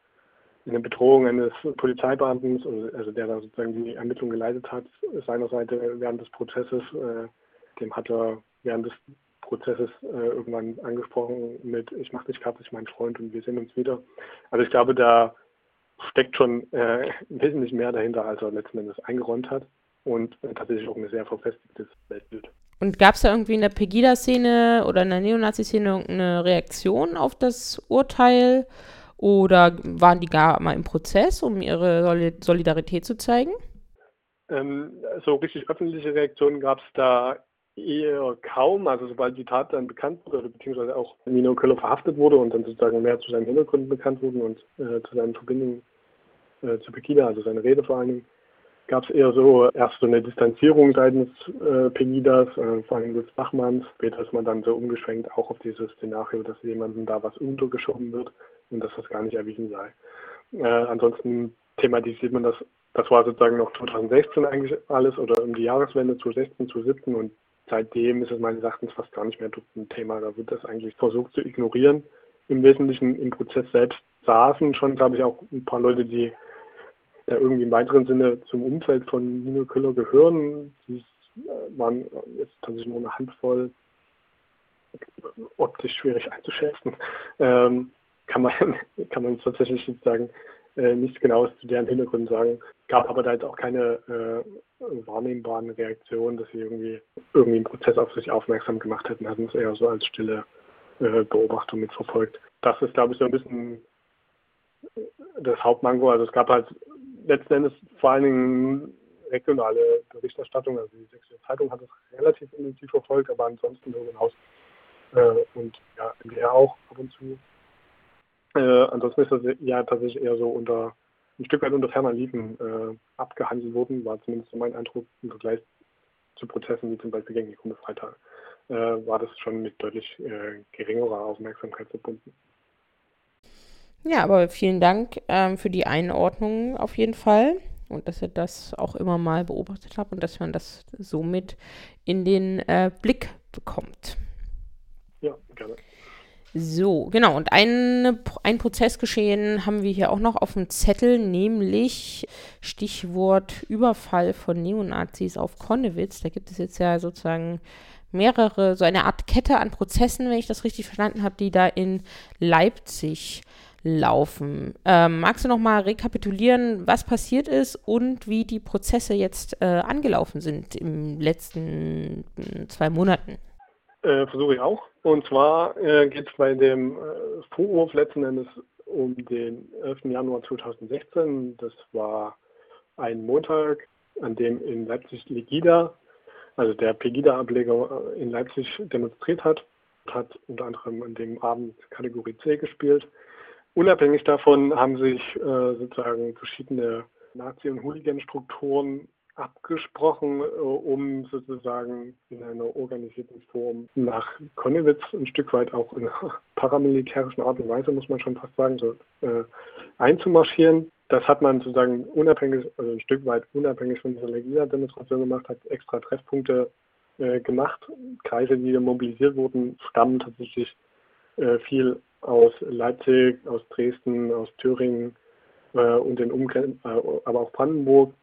eine Bedrohung eines Polizeibeamten, also der da sozusagen die Ermittlung geleitet hat, seiner Seite während des Prozesses. Äh, dem hat er während des Prozesses äh, irgendwann angesprochen mit Ich mache dich fertig, mein Freund, und wir sehen uns wieder. Also ich glaube, da steckt schon äh, wesentlich mehr dahinter, als er letzten Endes eingeräumt hat und äh, tatsächlich auch ein sehr verfestigtes Weltbild. Und gab es da irgendwie in der Pegida-Szene oder in der Neonazi-Szene irgendeine Reaktion auf das Urteil? Oder waren die gar mal im Prozess, um ihre Solidarität zu zeigen? Ähm, so richtig öffentliche Reaktionen gab es da eher kaum, also sobald die Tat dann bekannt wurde, beziehungsweise auch Nino Köller verhaftet wurde und dann sozusagen mehr zu seinen Hintergründen bekannt wurden und äh, zu seinen Verbindungen äh, zu Pegida, also seine Rede vor Dingen, gab es eher so erst so eine Distanzierung seitens äh, Pegidas, äh, vor allem des Bachmanns. Später ist man dann so umgeschwenkt auch auf dieses Szenario, dass jemandem da was untergeschoben wird und dass das gar nicht erwiesen sei. Äh, ansonsten thematisiert man das, das war sozusagen noch 2016 eigentlich alles oder um die Jahreswende 2016, 2017 und seitdem ist es meines Erachtens fast gar nicht mehr ein Thema. Da wird das eigentlich versucht zu ignorieren. Im Wesentlichen im Prozess selbst saßen schon, glaube ich, auch ein paar Leute, die da irgendwie im weiteren Sinne zum Umfeld von Nino Köller gehören. Die äh, waren jetzt tatsächlich nur eine Handvoll optisch schwierig einzuschätzen. Ähm, kann man kann man tatsächlich sagen, äh, nichts Genaues zu deren Hintergrund sagen. Gab aber da jetzt auch keine äh, wahrnehmbaren Reaktionen, dass sie irgendwie irgendwie einen Prozess auf sich aufmerksam gemacht hätten, hatten es eher so als stille äh, Beobachtung mitverfolgt. Das ist, glaube ich, so ein bisschen das Hauptmango. Also es gab halt letzten Endes vor allen Dingen regionale Berichterstattung. Also die Sächsische Zeitung hat es relativ intensiv verfolgt, aber ansonsten nur hinaus äh, und ja, MDR auch ab und zu. Äh, ansonsten ist das ja tatsächlich eher so unter ein Stück weit unter ferner Liefen äh, abgehandelt worden, war zumindest so mein Eindruck im Vergleich zu Prozessen wie zum Beispiel gegen die Bundesfreitag, äh, war das schon mit deutlich äh, geringerer Aufmerksamkeit verbunden. Ja, aber vielen Dank ähm, für die Einordnung auf jeden Fall und dass ihr das auch immer mal beobachtet habt und dass man das somit in den äh, Blick bekommt. Ja, gerne. So, genau. Und ein, ein Prozessgeschehen haben wir hier auch noch auf dem Zettel, nämlich Stichwort Überfall von Neonazis auf Konnewitz. Da gibt es jetzt ja sozusagen mehrere, so eine Art Kette an Prozessen, wenn ich das richtig verstanden habe, die da in Leipzig laufen. Ähm, magst du noch mal rekapitulieren, was passiert ist und wie die Prozesse jetzt äh, angelaufen sind im letzten äh, zwei Monaten? Äh, Versuche ich auch. Und zwar äh, geht es bei dem äh, Vorwurf letzten Endes um den 11. Januar 2016. Das war ein Montag, an dem in Leipzig Legida, also der Pegida-Ableger in Leipzig demonstriert hat, hat unter anderem an dem Abend Kategorie C gespielt. Unabhängig davon haben sich äh, sozusagen verschiedene Nazi- und Hooligan-Strukturen abgesprochen, äh, um sozusagen in einer organisierten Form nach Konnewitz ein Stück weit auch in einer paramilitärischen Art und Weise, muss man schon fast sagen, so äh, einzumarschieren. Das hat man sozusagen unabhängig, also ein Stück weit unabhängig von dieser Legida-Demonstration gemacht, hat extra Treffpunkte äh, gemacht. Kreise, die mobilisiert wurden, stammen tatsächlich äh, viel aus Leipzig, aus Dresden, aus Thüringen äh, und den Umgrenzen, äh, aber auch Brandenburg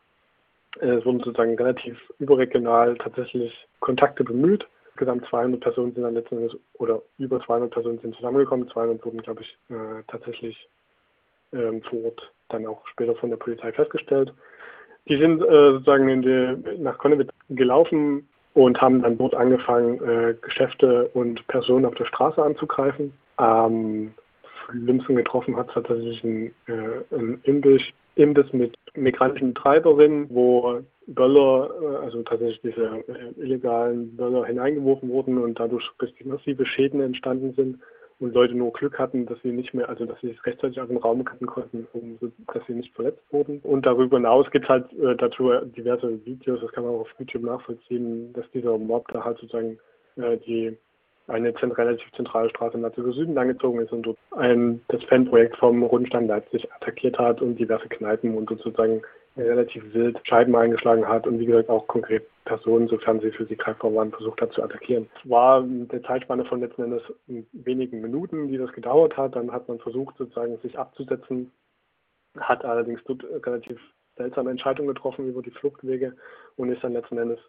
es wurden sozusagen relativ überregional tatsächlich Kontakte bemüht. Insgesamt 200 Personen sind dann letztendlich, oder über 200 Personen sind zusammengekommen. 200 wurden, glaube ich, äh, tatsächlich ähm, vor Ort dann auch später von der Polizei festgestellt. Die sind äh, sozusagen die, nach Konnewitz gelaufen und haben dann dort angefangen, äh, Geschäfte und Personen auf der Straße anzugreifen. Am schlimmsten getroffen hat tatsächlich ein, äh, ein Imbiss, Imbiss mit migrantischen Treiberinnen, wo Böller, äh, also tatsächlich diese äh, illegalen Böller hineingeworfen wurden und dadurch richtig massive Schäden entstanden sind und Leute nur Glück hatten, dass sie nicht mehr, also dass sie es rechtzeitig aus dem Raum retten konnten, um, dass sie nicht verletzt wurden. Und darüber hinaus gibt es halt äh, dazu diverse Videos, das kann man auch auf YouTube nachvollziehen, dass dieser Mob da halt sozusagen äh, die eine relativ zentrale Straße im Leipziger Süden langgezogen ist und dort ein, das Fanprojekt vom Rundstand Leipzig attackiert hat und diverse Kneipen und sozusagen relativ wild Scheiben eingeschlagen hat und wie gesagt auch konkret Personen, sofern sie für sie greifbar waren, versucht hat zu attackieren. Es war eine Zeitspanne von letzten Endes wenigen Minuten, die das gedauert hat. Dann hat man versucht, sozusagen sich abzusetzen, hat allerdings dort relativ seltsame Entscheidungen getroffen über die Fluchtwege und ist dann letzten Endes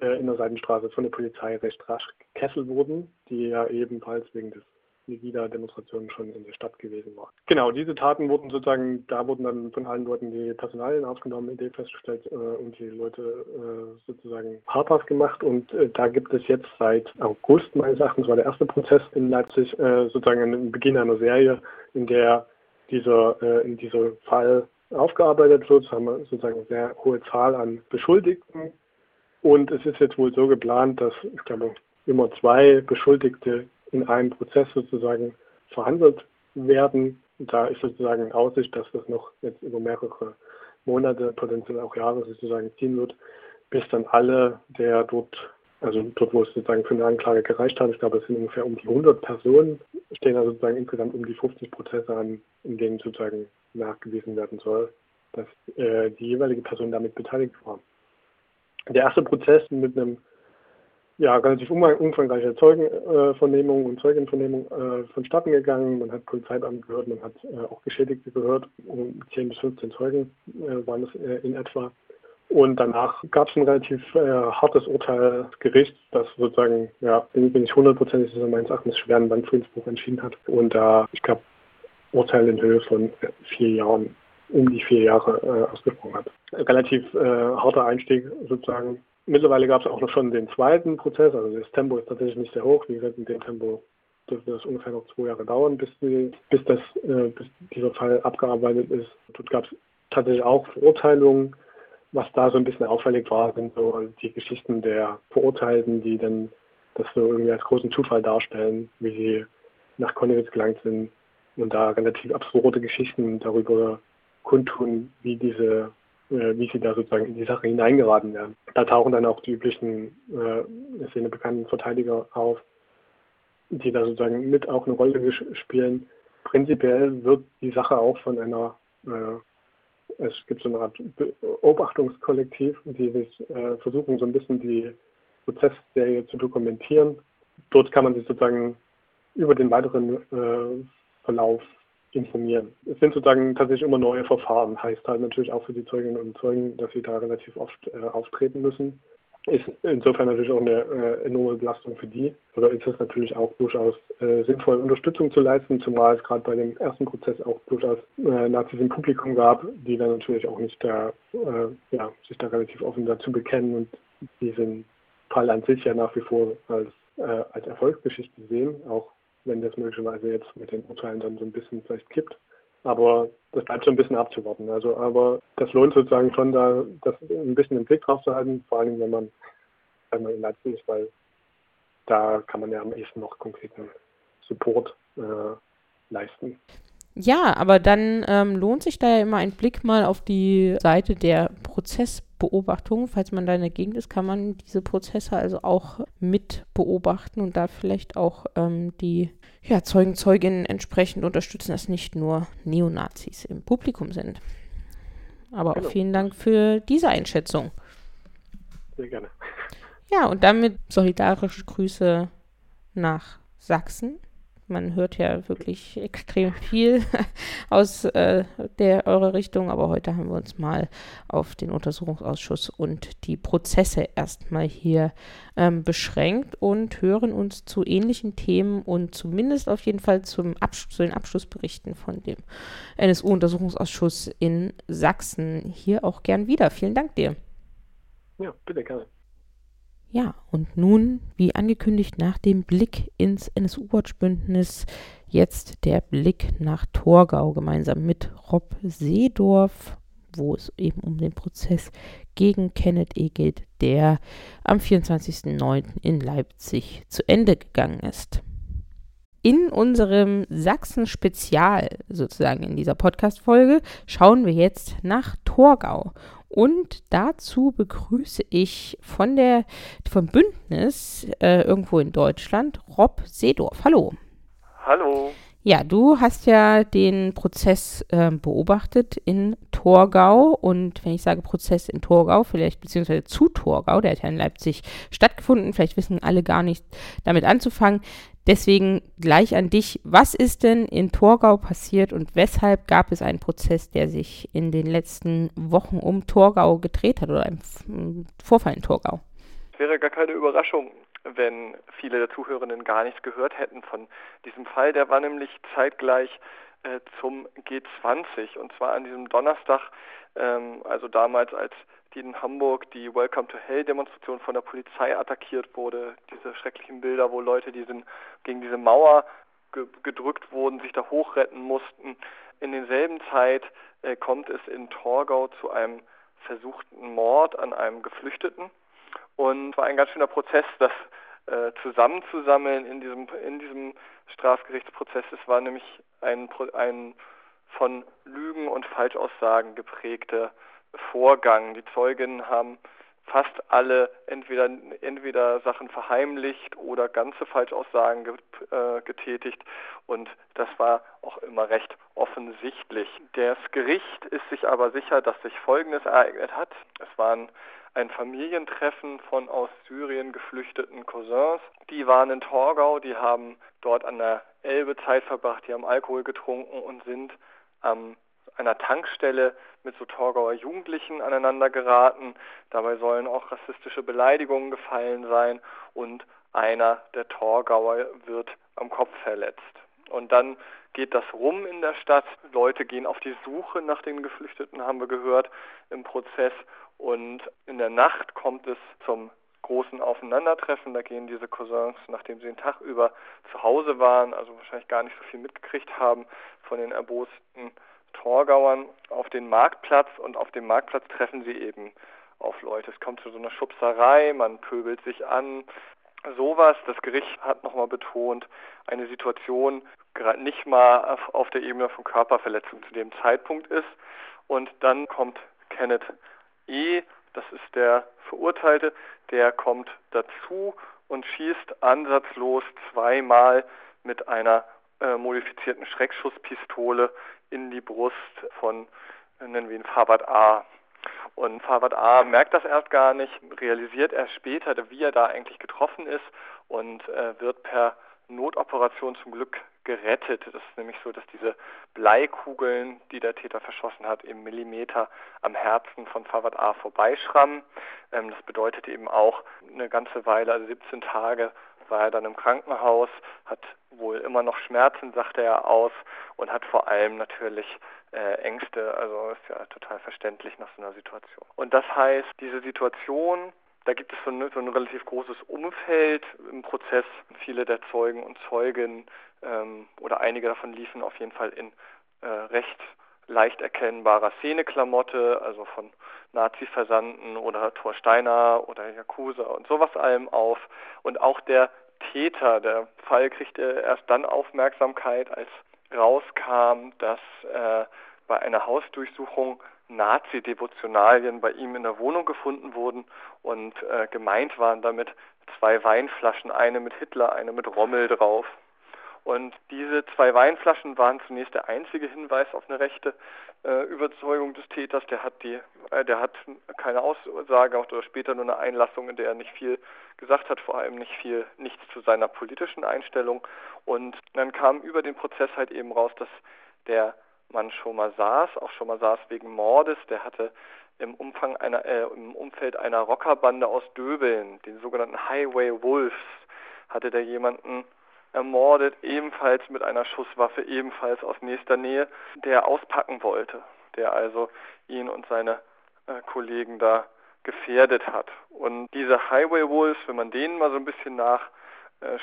äh, in der Seitenstraße von der Polizei recht rasch gekesselt wurden, die ja ebenfalls wegen des Legida-Demonstrationen schon in der Stadt gewesen war. Genau, diese Taten wurden sozusagen, da wurden dann von allen Leuten die Personalien aufgenommen, Idee festgestellt äh, und die Leute äh, sozusagen habhaft gemacht. Und äh, da gibt es jetzt seit August meines Erachtens, war der erste Prozess in Leipzig, äh, sozusagen einen Beginn einer Serie, in der dieser, äh, in dieser Fall aufgearbeitet wird. Es haben sozusagen eine sehr hohe Zahl an Beschuldigten und es ist jetzt wohl so geplant, dass, ich glaube, immer zwei Beschuldigte in einem Prozess sozusagen verhandelt werden. Da ist sozusagen in Aussicht, dass das noch jetzt über mehrere Monate, potenziell auch Jahre sozusagen ziehen wird, bis dann alle der dort, also dort, wo es sozusagen für eine Anklage gereicht hat, ich glaube, es sind ungefähr um die 100 Personen, stehen da sozusagen insgesamt um die 50 Prozesse an, in denen sozusagen nachgewiesen werden soll, dass äh, die jeweilige Person damit beteiligt war der erste Prozess mit einem ja, relativ umfangreicher Zeugenvernehmung und Zeugenvernehmung äh, vonstatten gegangen. Man hat Polizeibeamte gehört, man hat äh, auch Geschädigte gehört. Um 10 bis 15 Zeugen äh, waren es äh, in etwa. Und danach gab es ein relativ äh, hartes Urteil des Gerichts, das sozusagen, ja, bin, bin ich hundertprozentig sicher, meines Erachtens schweren Bandfriedensbruch entschieden hat. Und da, ich glaube, Urteil in Höhe von vier Jahren um die vier Jahre äh, ausgesprochen hat. Relativ äh, harter Einstieg sozusagen. Mittlerweile gab es auch noch schon den zweiten Prozess, also das Tempo ist tatsächlich nicht sehr hoch. Wie gesagt, in dem Tempo dürfte das ungefähr noch zwei Jahre dauern, bis, die, bis, das, äh, bis dieser Fall abgearbeitet ist. Dort gab es tatsächlich auch Verurteilungen. Was da so ein bisschen auffällig war, sind so die Geschichten der Verurteilten, die dann das so irgendwie als großen Zufall darstellen, wie sie nach Konnewitz gelangt sind und da relativ absurde Geschichten darüber kundtun, wie diese, äh, wie sie da sozusagen in die Sache hineingeraten werden. Da tauchen dann auch die üblichen äh, Szene bekannten Verteidiger auf, die da sozusagen mit auch eine Rolle spielen. Prinzipiell wird die Sache auch von einer, äh, es gibt so eine Art Beobachtungskollektiv, die sich äh, versuchen, so ein bisschen die Prozessserie zu dokumentieren. Dort kann man sich sozusagen über den weiteren äh, Verlauf informieren. Es sind sozusagen tatsächlich immer neue Verfahren, heißt halt natürlich auch für die Zeuginnen und Zeugen, dass sie da relativ oft äh, auftreten müssen. Ist insofern natürlich auch eine äh, enorme Belastung für die. Oder ist es natürlich auch durchaus äh, sinnvoll, Unterstützung zu leisten, zumal es gerade bei dem ersten Prozess auch durchaus äh, Nazis im Publikum gab, die dann natürlich auch nicht da, äh, ja, sich da relativ offen dazu bekennen und diesen Fall an sich ja nach wie vor als, äh, als Erfolgsgeschichte sehen, auch wenn das möglicherweise jetzt mit den Urteilen dann so ein bisschen vielleicht kippt. Aber das bleibt so ein bisschen abzuwarten. Also, aber das lohnt sozusagen schon, da das ein bisschen im Blick drauf zu halten, vor allem wenn man, wenn man in Leipzig ist, weil da kann man ja am ehesten noch konkreten Support äh, leisten. Ja, aber dann ähm, lohnt sich da ja immer ein Blick mal auf die Seite der Prozessbeobachtung. Falls man da in der Gegend ist, kann man diese Prozesse also auch mit beobachten und da vielleicht auch ähm, die ja, Zeugen, Zeuginnen entsprechend unterstützen, dass nicht nur Neonazis im Publikum sind. Aber auch vielen Dank für diese Einschätzung. Sehr gerne. Ja, und damit solidarische Grüße nach Sachsen man hört ja wirklich extrem viel aus äh, der eurer Richtung, aber heute haben wir uns mal auf den Untersuchungsausschuss und die Prozesse erstmal hier ähm, beschränkt und hören uns zu ähnlichen Themen und zumindest auf jeden Fall zum Absch zu den Abschlussberichten von dem NSU-Untersuchungsausschuss in Sachsen hier auch gern wieder. Vielen Dank dir. Ja, bitte gerne. Ja, und nun, wie angekündigt, nach dem Blick ins NSU-Watch-Bündnis, jetzt der Blick nach Torgau gemeinsam mit Rob Seedorf, wo es eben um den Prozess gegen Kenneth E. geht, der am 24.09. in Leipzig zu Ende gegangen ist. In unserem Sachsen-Spezial, sozusagen in dieser Podcast-Folge, schauen wir jetzt nach Torgau. Und dazu begrüße ich von der, vom Bündnis äh, irgendwo in Deutschland Rob Seedorf. Hallo. Hallo. Ja, du hast ja den Prozess äh, beobachtet in Torgau und wenn ich sage Prozess in Torgau, vielleicht beziehungsweise zu Torgau, der hat ja in Leipzig stattgefunden, vielleicht wissen alle gar nicht damit anzufangen. Deswegen gleich an dich, was ist denn in Torgau passiert und weshalb gab es einen Prozess, der sich in den letzten Wochen um Torgau gedreht hat oder ein Vorfall in Torgau? Es wäre gar keine Überraschung, wenn viele der Zuhörenden gar nichts gehört hätten von diesem Fall. Der war nämlich zeitgleich äh, zum G20 und zwar an diesem Donnerstag, ähm, also damals als die in Hamburg die Welcome to Hell Demonstration von der Polizei attackiert wurde. Diese schrecklichen Bilder, wo Leute diesen, gegen diese Mauer ge gedrückt wurden, sich da hochretten mussten. In derselben Zeit äh, kommt es in Torgau zu einem versuchten Mord an einem Geflüchteten. Und es war ein ganz schöner Prozess, das äh, zusammenzusammeln in diesem, in diesem Strafgerichtsprozess. Es war nämlich ein, ein von Lügen und Falschaussagen geprägter Vorgang. Die Zeuginnen haben fast alle entweder, entweder Sachen verheimlicht oder ganze Falschaussagen get, äh, getätigt und das war auch immer recht offensichtlich. Das Gericht ist sich aber sicher, dass sich Folgendes ereignet hat. Es waren ein Familientreffen von aus Syrien geflüchteten Cousins. Die waren in Torgau, die haben dort an der Elbe Zeit verbracht, die haben Alkohol getrunken und sind am einer Tankstelle mit so Torgauer Jugendlichen aneinander geraten. Dabei sollen auch rassistische Beleidigungen gefallen sein und einer der Torgauer wird am Kopf verletzt. Und dann geht das rum in der Stadt. Leute gehen auf die Suche nach den Geflüchteten, haben wir gehört im Prozess. Und in der Nacht kommt es zum großen Aufeinandertreffen. Da gehen diese Cousins, nachdem sie den Tag über zu Hause waren, also wahrscheinlich gar nicht so viel mitgekriegt haben von den erbosten Torgauern, auf den Marktplatz und auf dem Marktplatz treffen sie eben auf Leute. Es kommt zu so einer Schubserei, man pöbelt sich an. Sowas, das Gericht hat nochmal betont, eine Situation gerade nicht mal auf der Ebene von Körperverletzung zu dem Zeitpunkt ist. Und dann kommt Kenneth E., das ist der Verurteilte, der kommt dazu und schießt ansatzlos zweimal mit einer äh, modifizierten Schreckschusspistole in die Brust von, nennen wir ihn Fabad A. Und Fabad A merkt das erst gar nicht, realisiert erst später, wie er da eigentlich getroffen ist und äh, wird per Notoperation zum Glück gerettet. Das ist nämlich so, dass diese Bleikugeln, die der Täter verschossen hat, im Millimeter am Herzen von Fawad A vorbeischrammen. Ähm, das bedeutet eben auch eine ganze Weile, also 17 Tage war er dann im Krankenhaus, hat wohl immer noch Schmerzen, sagte er aus und hat vor allem natürlich äh, Ängste, also ist ja total verständlich nach so einer Situation. Und das heißt, diese Situation da gibt es so ein, so ein, relativ großes Umfeld im Prozess. Viele der Zeugen und Zeugen ähm, oder einige davon liefen auf jeden Fall in äh, recht leicht erkennbarer Szeneklamotte, also von Nazi-Versanden oder Thor Steiner oder Yakuza und sowas allem auf. Und auch der Täter, der Fall kriegte erst dann Aufmerksamkeit, als rauskam, dass äh, bei einer Hausdurchsuchung Nazi-Devotionalien bei ihm in der Wohnung gefunden wurden und äh, gemeint waren damit zwei Weinflaschen, eine mit Hitler, eine mit Rommel drauf. Und diese zwei Weinflaschen waren zunächst der einzige Hinweis auf eine rechte äh, Überzeugung des Täters. Der hat die, äh, der hat keine Aussage oder später nur eine Einlassung, in der er nicht viel gesagt hat, vor allem nicht viel, nichts zu seiner politischen Einstellung. Und dann kam über den Prozess halt eben raus, dass der man schon mal saß, auch schon mal saß wegen Mordes. Der hatte im Umfang einer, äh, im Umfeld einer Rockerbande aus Döbeln, den sogenannten Highway Wolves, hatte der jemanden ermordet, ebenfalls mit einer Schusswaffe, ebenfalls aus nächster Nähe, der auspacken wollte, der also ihn und seine äh, Kollegen da gefährdet hat. Und diese Highway Wolves, wenn man denen mal so ein bisschen nach äh,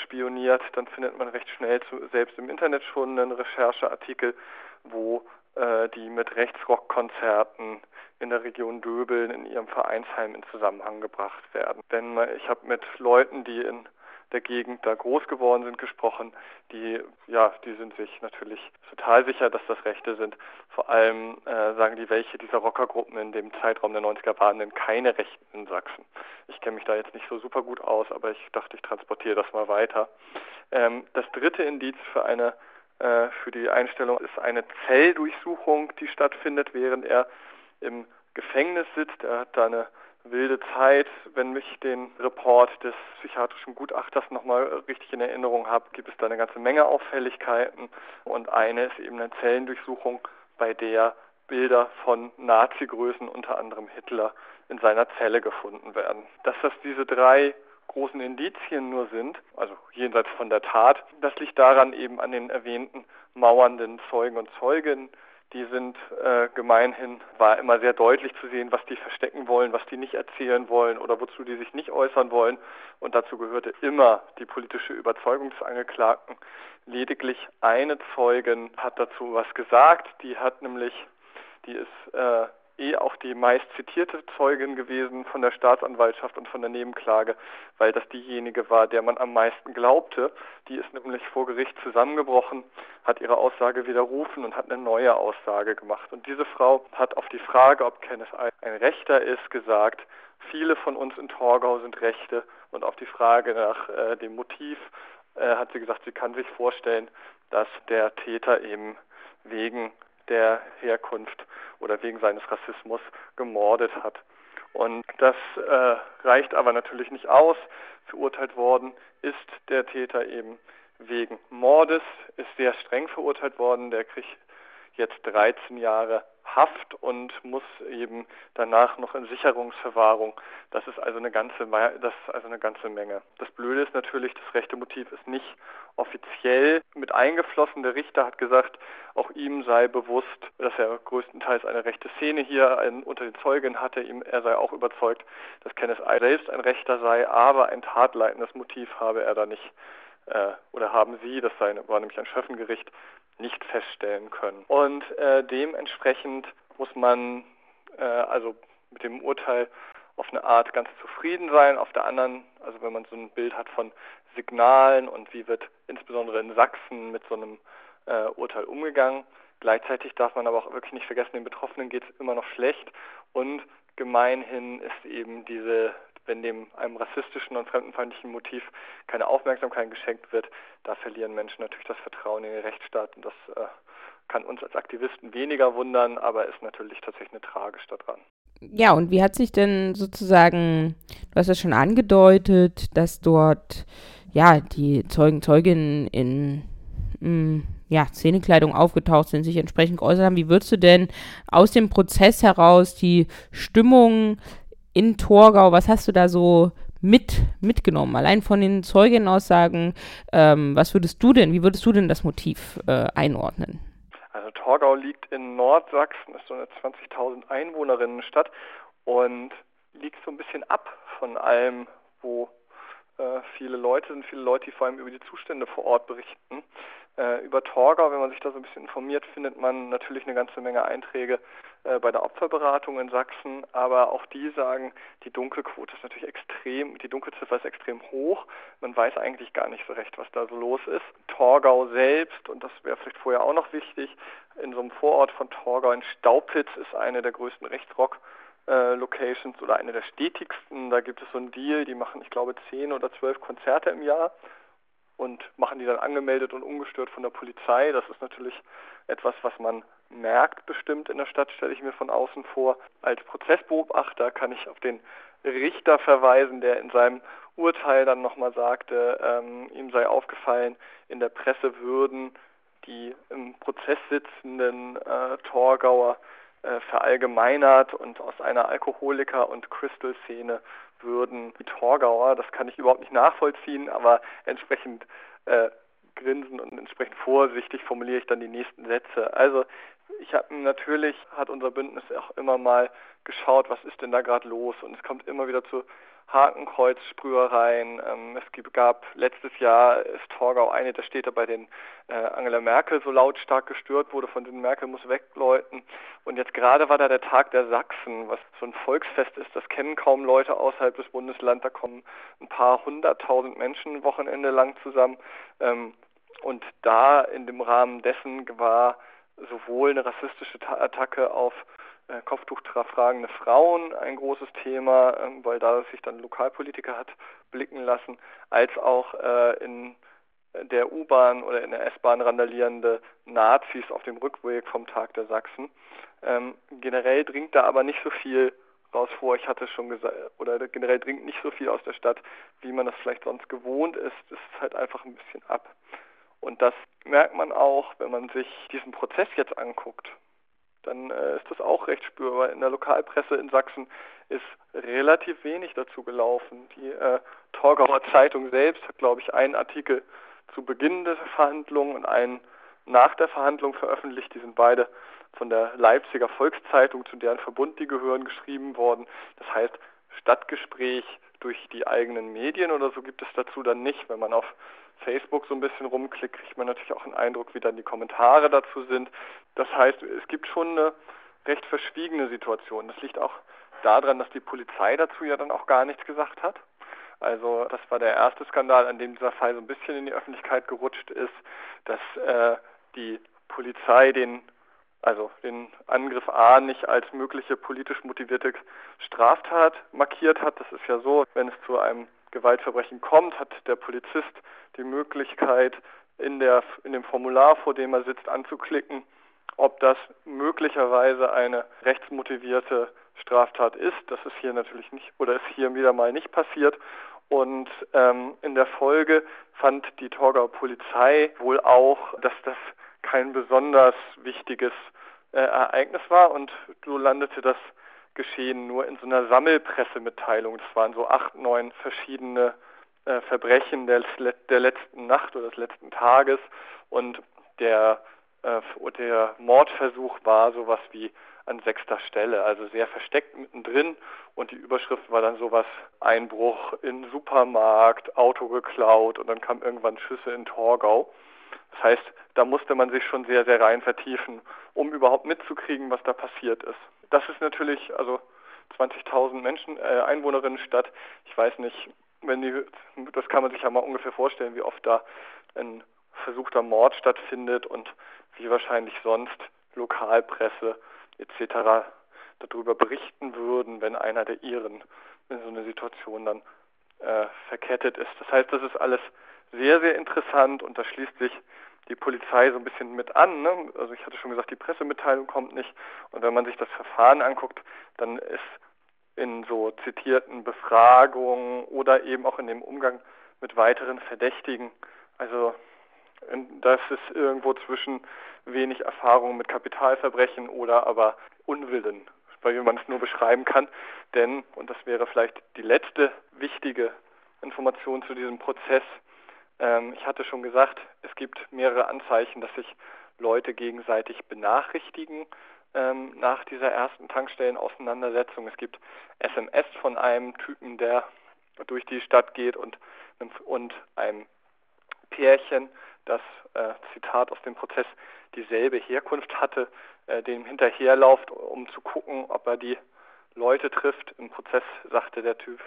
dann findet man recht schnell zu, selbst im Internet schon einen Rechercheartikel, wo äh, die mit Rechtsrockkonzerten in der Region Döbeln in ihrem Vereinsheim in Zusammenhang gebracht werden. Denn ich habe mit Leuten, die in der Gegend da groß geworden sind, gesprochen, die, ja, die sind sich natürlich total sicher, dass das Rechte sind. Vor allem äh, sagen die, welche dieser Rockergruppen in dem Zeitraum der 90er waren denn keine Rechten in Sachsen. Ich kenne mich da jetzt nicht so super gut aus, aber ich dachte, ich transportiere das mal weiter. Ähm, das dritte Indiz für eine äh, für die Einstellung ist eine Zelldurchsuchung, die stattfindet, während er im Gefängnis sitzt. Er hat da eine wilde Zeit. Wenn ich den Report des psychiatrischen Gutachters nochmal richtig in Erinnerung habe, gibt es da eine ganze Menge Auffälligkeiten. Und eine ist eben eine Zellendurchsuchung, bei der Bilder von Nazi-Größen, unter anderem Hitler, in seiner Zelle gefunden werden. Dass das diese drei großen Indizien nur sind, also jenseits von der Tat, das liegt daran eben an den erwähnten mauernden Zeugen und Zeugen, die sind äh, gemeinhin, war immer sehr deutlich zu sehen, was die verstecken wollen, was die nicht erzählen wollen oder wozu die sich nicht äußern wollen. Und dazu gehörte immer die politische Überzeugung des Angeklagten. Lediglich eine Zeugin hat dazu was gesagt, die hat nämlich, die ist äh, eh auch die meist zitierte Zeugin gewesen von der Staatsanwaltschaft und von der Nebenklage, weil das diejenige war, der man am meisten glaubte. Die ist nämlich vor Gericht zusammengebrochen, hat ihre Aussage widerrufen und hat eine neue Aussage gemacht. Und diese Frau hat auf die Frage, ob Kenneth ein Rechter ist, gesagt, viele von uns in Torgau sind Rechte. Und auf die Frage nach äh, dem Motiv äh, hat sie gesagt, sie kann sich vorstellen, dass der Täter eben wegen der Herkunft oder wegen seines Rassismus gemordet hat. Und das äh, reicht aber natürlich nicht aus. Verurteilt worden ist der Täter eben wegen Mordes, ist sehr streng verurteilt worden. Der kriegt jetzt 13 Jahre Haft und muss eben danach noch in Sicherungsverwahrung. Das ist also eine ganze, das ist also eine ganze Menge. Das Blöde ist natürlich, das rechte Motiv ist nicht offiziell mit eingeflossen. Der Richter hat gesagt, auch ihm sei bewusst, dass er größtenteils eine rechte Szene hier unter den Zeugen hatte. Er sei auch überzeugt, dass Kenneth I. selbst ein Rechter sei, aber ein tatleitendes Motiv habe er da nicht äh, oder haben sie, das war nämlich ein Schöffengericht, nicht feststellen können. Und äh, dementsprechend muss man äh, also mit dem Urteil auf eine Art ganz zufrieden sein. Auf der anderen, also wenn man so ein Bild hat von Signalen und wie wird insbesondere in Sachsen mit so einem äh, Urteil umgegangen. Gleichzeitig darf man aber auch wirklich nicht vergessen, den Betroffenen geht es immer noch schlecht und gemeinhin ist eben diese wenn dem einem rassistischen und fremdenfeindlichen Motiv keine Aufmerksamkeit geschenkt wird, da verlieren Menschen natürlich das Vertrauen in den Rechtsstaat und das äh, kann uns als Aktivisten weniger wundern, aber ist natürlich tatsächlich eine tragisch daran. Ja, und wie hat sich denn sozusagen, du hast es schon angedeutet, dass dort ja die Zeugen, Zeuginnen in mh, hm, ja, Szenekleidung aufgetaucht sind, sich entsprechend geäußert haben. Wie würdest du denn aus dem Prozess heraus die Stimmung in Torgau, was hast du da so mit, mitgenommen? Allein von den Zeugenaussagen, ähm, was würdest du denn, wie würdest du denn das Motiv äh, einordnen? Also Torgau liegt in Nordsachsen, ist so eine 20.000 Einwohnerinnenstadt und liegt so ein bisschen ab von allem, wo äh, viele Leute sind, viele Leute, die vor allem über die Zustände vor Ort berichten. Äh, über Torgau, wenn man sich da so ein bisschen informiert, findet man natürlich eine ganze Menge Einträge bei der Opferberatung in Sachsen, aber auch die sagen, die Dunkelquote ist natürlich extrem, die Dunkelziffer ist extrem hoch. Man weiß eigentlich gar nicht so recht, was da so los ist. Torgau selbst, und das wäre vielleicht vorher auch noch wichtig, in so einem Vorort von Torgau in Staupitz ist eine der größten Rechtsrock- äh, Locations oder eine der stetigsten. Da gibt es so einen Deal, die machen, ich glaube, zehn oder zwölf Konzerte im Jahr und machen die dann angemeldet und ungestört von der Polizei. Das ist natürlich etwas, was man merkt bestimmt in der Stadt, stelle ich mir von außen vor. Als Prozessbeobachter kann ich auf den Richter verweisen, der in seinem Urteil dann nochmal sagte, ähm, ihm sei aufgefallen, in der Presse würden die im Prozess sitzenden äh, Torgauer äh, verallgemeinert und aus einer Alkoholiker- und Crystal-Szene würden die Torgauer, das kann ich überhaupt nicht nachvollziehen, aber entsprechend äh, grinsen und entsprechend vorsichtig formuliere ich dann die nächsten Sätze. Also ich habe natürlich, hat unser Bündnis auch immer mal geschaut, was ist denn da gerade los und es kommt immer wieder zu Hakenkreuzsprühereien. Ähm, es gab letztes Jahr ist Torgau eine der Städte, bei denen äh, Angela Merkel so lautstark gestört wurde, von denen Merkel muss wegläuten. Und jetzt gerade war da der Tag der Sachsen, was so ein Volksfest ist. Das kennen kaum Leute außerhalb des Bundeslands. Da kommen ein paar hunderttausend Menschen Wochenende lang zusammen. Ähm, und da in dem Rahmen dessen war sowohl eine rassistische Attacke auf äh, Kopftuch tragende Frauen ein großes Thema, ähm, weil da sich dann Lokalpolitiker hat blicken lassen, als auch äh, in der U-Bahn oder in der S-Bahn randalierende Nazis auf dem Rückweg vom Tag der Sachsen. Ähm, generell dringt da aber nicht so viel raus vor. Ich hatte schon gesagt, oder generell dringt nicht so viel aus der Stadt, wie man das vielleicht sonst gewohnt ist. Es ist halt einfach ein bisschen ab. Und das merkt man auch, wenn man sich diesen Prozess jetzt anguckt dann äh, ist das auch recht spürbar. In der Lokalpresse in Sachsen ist relativ wenig dazu gelaufen. Die äh, Torgauer Zeitung selbst hat, glaube ich, einen Artikel zu Beginn der Verhandlungen und einen nach der Verhandlung veröffentlicht. Die sind beide von der Leipziger Volkszeitung, zu deren Verbund die gehören, geschrieben worden. Das heißt, Stadtgespräch durch die eigenen Medien oder so gibt es dazu dann nicht. Wenn man auf Facebook so ein bisschen rumklickt, kriegt man natürlich auch einen Eindruck, wie dann die Kommentare dazu sind. Das heißt, es gibt schon eine recht verschwiegene Situation. Das liegt auch daran, dass die Polizei dazu ja dann auch gar nichts gesagt hat. Also das war der erste Skandal, an dem dieser Fall so ein bisschen in die Öffentlichkeit gerutscht ist, dass äh, die Polizei den also den Angriff A nicht als mögliche politisch motivierte Straftat markiert hat. Das ist ja so, wenn es zu einem Gewaltverbrechen kommt, hat der Polizist die Möglichkeit, in, der, in dem Formular, vor dem er sitzt, anzuklicken, ob das möglicherweise eine rechtsmotivierte Straftat ist. Das ist hier natürlich nicht oder ist hier wieder mal nicht passiert. Und ähm, in der Folge fand die Torgauer Polizei wohl auch, dass das kein besonders wichtiges äh, Ereignis war und so landete das Geschehen nur in so einer Sammelpressemitteilung. Das waren so acht, neun verschiedene äh, Verbrechen der, der letzten Nacht oder des letzten Tages und der, äh, der Mordversuch war sowas wie an sechster Stelle, also sehr versteckt mittendrin und die Überschrift war dann sowas Einbruch in Supermarkt, Auto geklaut und dann kam irgendwann Schüsse in Torgau. Das heißt, da musste man sich schon sehr, sehr rein vertiefen, um überhaupt mitzukriegen, was da passiert ist. Das ist natürlich, also 20.000 Menschen, äh, Einwohnerinnen Stadt. Ich weiß nicht, wenn die, das kann man sich ja mal ungefähr vorstellen, wie oft da ein versuchter Mord stattfindet und wie wahrscheinlich sonst Lokalpresse etc. darüber berichten würden, wenn einer der ihren in so einer Situation dann äh, verkettet ist. Das heißt, das ist alles sehr, sehr interessant und da schließt sich die Polizei so ein bisschen mit an. Ne? Also ich hatte schon gesagt, die Pressemitteilung kommt nicht. Und wenn man sich das Verfahren anguckt, dann ist in so zitierten Befragungen oder eben auch in dem Umgang mit weiteren Verdächtigen, also das ist irgendwo zwischen wenig Erfahrung mit Kapitalverbrechen oder aber Unwillen, weil man es nur beschreiben kann. Denn, und das wäre vielleicht die letzte wichtige Information zu diesem Prozess, ähm, ich hatte schon gesagt, es gibt mehrere Anzeichen, dass sich Leute gegenseitig benachrichtigen ähm, nach dieser ersten Tankstellenauseinandersetzung. Es gibt SMS von einem Typen, der durch die Stadt geht und, und einem Pärchen, das äh, Zitat aus dem Prozess dieselbe Herkunft hatte, äh, dem hinterherlauft, um zu gucken, ob er die Leute trifft. Im Prozess sagte der Typ,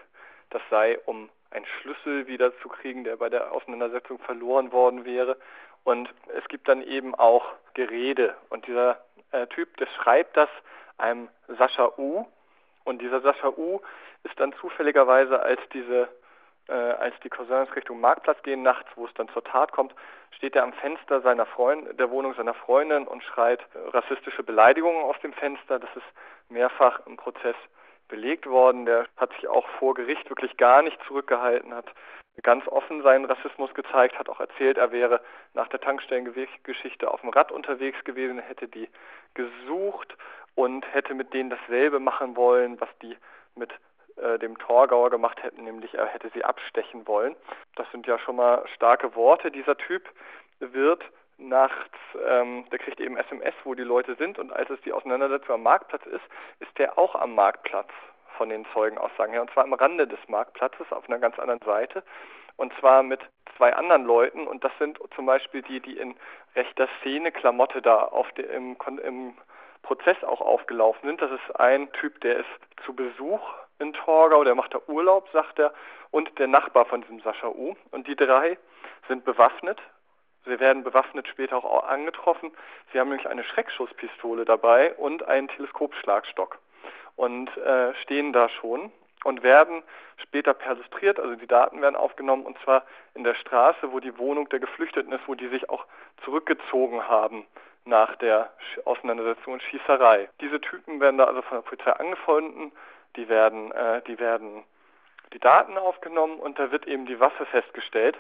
das sei, um einen Schlüssel wiederzukriegen, der bei der Auseinandersetzung verloren worden wäre. Und es gibt dann eben auch Gerede. Und dieser äh, Typ, der schreibt das einem Sascha U. Und dieser Sascha U ist dann zufälligerweise, als diese äh, als die Cousins Richtung Marktplatz gehen nachts, wo es dann zur Tat kommt, steht er am Fenster seiner Freund der Wohnung seiner Freundin und schreit rassistische Beleidigungen aus dem Fenster. Das ist mehrfach im Prozess belegt worden. Der hat sich auch vor Gericht wirklich gar nicht zurückgehalten, hat ganz offen seinen Rassismus gezeigt, hat auch erzählt, er wäre nach der Tankstellengeschichte auf dem Rad unterwegs gewesen, hätte die gesucht und hätte mit denen dasselbe machen wollen, was die mit äh, dem Torgauer gemacht hätten, nämlich er hätte sie abstechen wollen. Das sind ja schon mal starke Worte. Dieser Typ wird nachts, ähm, der kriegt eben SMS, wo die Leute sind. Und als es die Auseinandersetzung am Marktplatz ist, ist der auch am Marktplatz von den Zeugenaussagen her. Und zwar am Rande des Marktplatzes auf einer ganz anderen Seite. Und zwar mit zwei anderen Leuten. Und das sind zum Beispiel die, die in rechter Szene Klamotte da auf de, im, im Prozess auch aufgelaufen sind. Das ist ein Typ, der ist zu Besuch in Torgau, der macht da Urlaub, sagt er, und der Nachbar von diesem Sascha U. Und die drei sind bewaffnet, Sie werden bewaffnet später auch angetroffen. Sie haben nämlich eine Schreckschusspistole dabei und einen Teleskopschlagstock und äh, stehen da schon und werden später perlustriert, also die Daten werden aufgenommen und zwar in der Straße, wo die Wohnung der Geflüchteten ist, wo die sich auch zurückgezogen haben nach der Auseinandersetzung und Schießerei. Diese Typen werden da also von der Polizei angefunden, die werden, äh, die werden die Daten aufgenommen und da wird eben die Waffe festgestellt.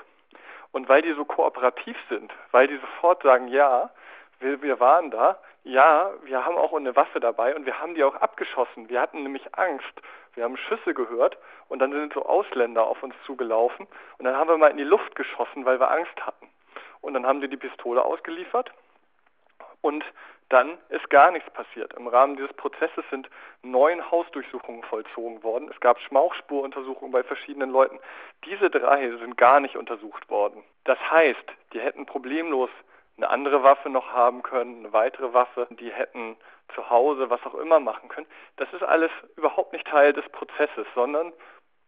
Und weil die so kooperativ sind, weil die sofort sagen, ja, wir, wir waren da, ja, wir haben auch eine Waffe dabei und wir haben die auch abgeschossen. Wir hatten nämlich Angst. Wir haben Schüsse gehört und dann sind so Ausländer auf uns zugelaufen und dann haben wir mal in die Luft geschossen, weil wir Angst hatten. Und dann haben sie die Pistole ausgeliefert und dann ist gar nichts passiert. Im Rahmen dieses Prozesses sind neun Hausdurchsuchungen vollzogen worden. Es gab Schmauchspuruntersuchungen bei verschiedenen Leuten. Diese drei sind gar nicht untersucht worden. Das heißt, die hätten problemlos eine andere Waffe noch haben können, eine weitere Waffe, die hätten zu Hause was auch immer machen können. Das ist alles überhaupt nicht Teil des Prozesses, sondern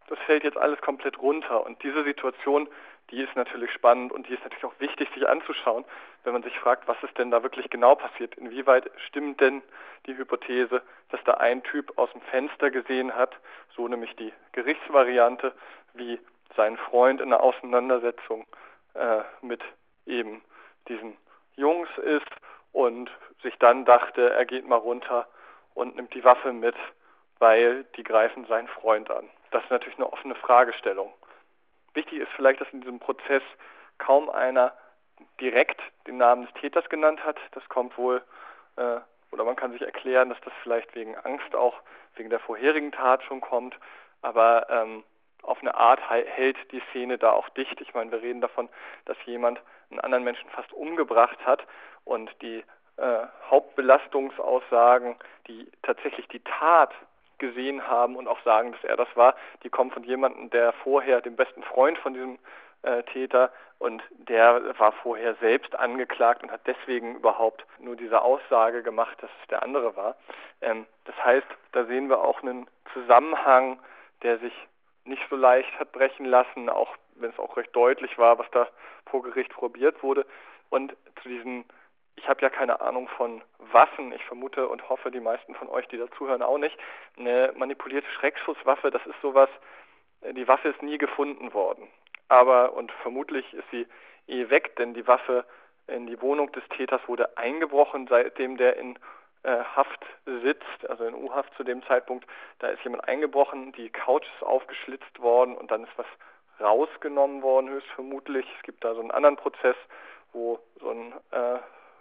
das fällt jetzt alles komplett runter. Und diese Situation die ist natürlich spannend und die ist natürlich auch wichtig, sich anzuschauen, wenn man sich fragt, was ist denn da wirklich genau passiert? Inwieweit stimmt denn die Hypothese, dass da ein Typ aus dem Fenster gesehen hat, so nämlich die Gerichtsvariante, wie sein Freund in einer Auseinandersetzung äh, mit eben diesen Jungs ist und sich dann dachte, er geht mal runter und nimmt die Waffe mit, weil die greifen seinen Freund an. Das ist natürlich eine offene Fragestellung. Wichtig ist vielleicht, dass in diesem Prozess kaum einer direkt den Namen des Täters genannt hat. Das kommt wohl, äh, oder man kann sich erklären, dass das vielleicht wegen Angst auch wegen der vorherigen Tat schon kommt. Aber ähm, auf eine Art hält die Szene da auch dicht. Ich meine, wir reden davon, dass jemand einen anderen Menschen fast umgebracht hat und die äh, Hauptbelastungsaussagen, die tatsächlich die Tat gesehen haben und auch sagen, dass er das war, die kommen von jemandem, der vorher dem besten Freund von diesem äh, Täter und der war vorher selbst angeklagt und hat deswegen überhaupt nur diese Aussage gemacht, dass es der andere war. Ähm, das heißt, da sehen wir auch einen Zusammenhang, der sich nicht so leicht hat brechen lassen, auch wenn es auch recht deutlich war, was da vor Gericht probiert wurde. Und zu diesen, ich habe ja keine Ahnung von Waffen, ich vermute und hoffe, die meisten von euch, die dazuhören, auch nicht. Eine manipulierte Schreckschusswaffe, das ist sowas, äh, die Waffe ist nie gefunden worden aber und vermutlich ist sie eh weg, denn die Waffe in die Wohnung des Täters wurde eingebrochen, seitdem der in äh, Haft sitzt, also in U-Haft zu dem Zeitpunkt. Da ist jemand eingebrochen, die Couch ist aufgeschlitzt worden und dann ist was rausgenommen worden, höchstvermutlich. Es gibt da so einen anderen Prozess, wo so ein äh,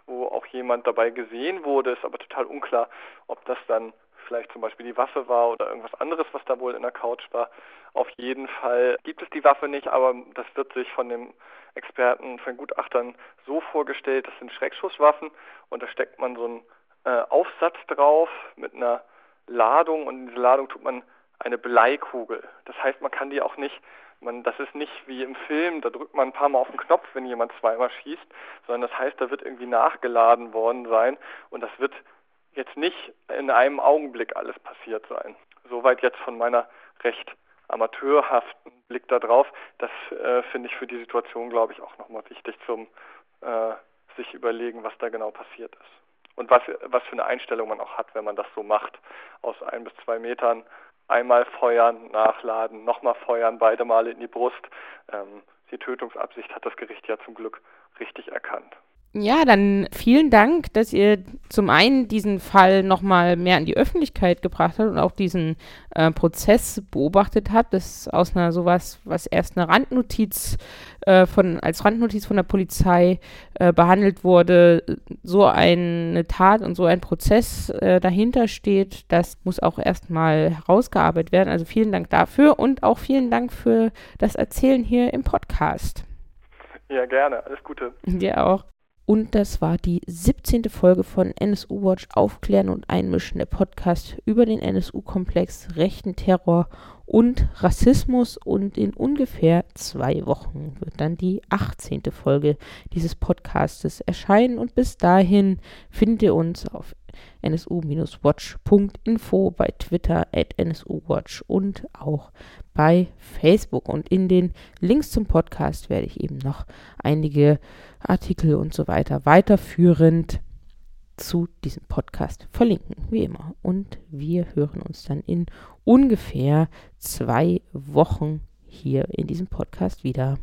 wo auch jemand dabei gesehen wurde, ist aber total unklar, ob das dann vielleicht zum Beispiel die Waffe war oder irgendwas anderes, was da wohl in der Couch war. Auf jeden Fall gibt es die Waffe nicht, aber das wird sich von dem Experten, von den Gutachtern so vorgestellt, das sind Schreckschusswaffen und da steckt man so einen äh, Aufsatz drauf mit einer Ladung und in diese Ladung tut man eine Bleikugel. Das heißt, man kann die auch nicht, man, das ist nicht wie im Film, da drückt man ein paar Mal auf den Knopf, wenn jemand zweimal schießt, sondern das heißt, da wird irgendwie nachgeladen worden sein und das wird jetzt nicht in einem Augenblick alles passiert sein. Soweit jetzt von meiner recht amateurhaften Blick darauf. Das äh, finde ich für die Situation, glaube ich, auch nochmal wichtig zum äh, sich überlegen, was da genau passiert ist. Und was, was für eine Einstellung man auch hat, wenn man das so macht. Aus ein bis zwei Metern einmal feuern, nachladen, nochmal feuern, beide Male in die Brust. Ähm, die Tötungsabsicht hat das Gericht ja zum Glück richtig erkannt. Ja, dann vielen Dank, dass ihr zum einen diesen Fall nochmal mehr an die Öffentlichkeit gebracht habt und auch diesen äh, Prozess beobachtet habt, dass aus einer sowas, was erst eine Randnotiz äh, von, als Randnotiz von der Polizei äh, behandelt wurde, so eine Tat und so ein Prozess äh, dahinter steht, das muss auch erstmal herausgearbeitet werden. Also vielen Dank dafür und auch vielen Dank für das Erzählen hier im Podcast. Ja, gerne. Alles Gute. Dir auch. Und das war die 17. Folge von NSU Watch Aufklären und Einmischen, der Podcast über den NSU-Komplex, rechten Terror und Rassismus. Und in ungefähr zwei Wochen wird dann die 18. Folge dieses Podcastes erscheinen. Und bis dahin findet ihr uns auf nsu-watch.info, bei Twitter at nsuwatch und auch bei Facebook. Und in den Links zum Podcast werde ich eben noch einige Artikel und so weiter weiterführend zu diesem Podcast verlinken, wie immer. Und wir hören uns dann in ungefähr zwei Wochen hier in diesem Podcast wieder.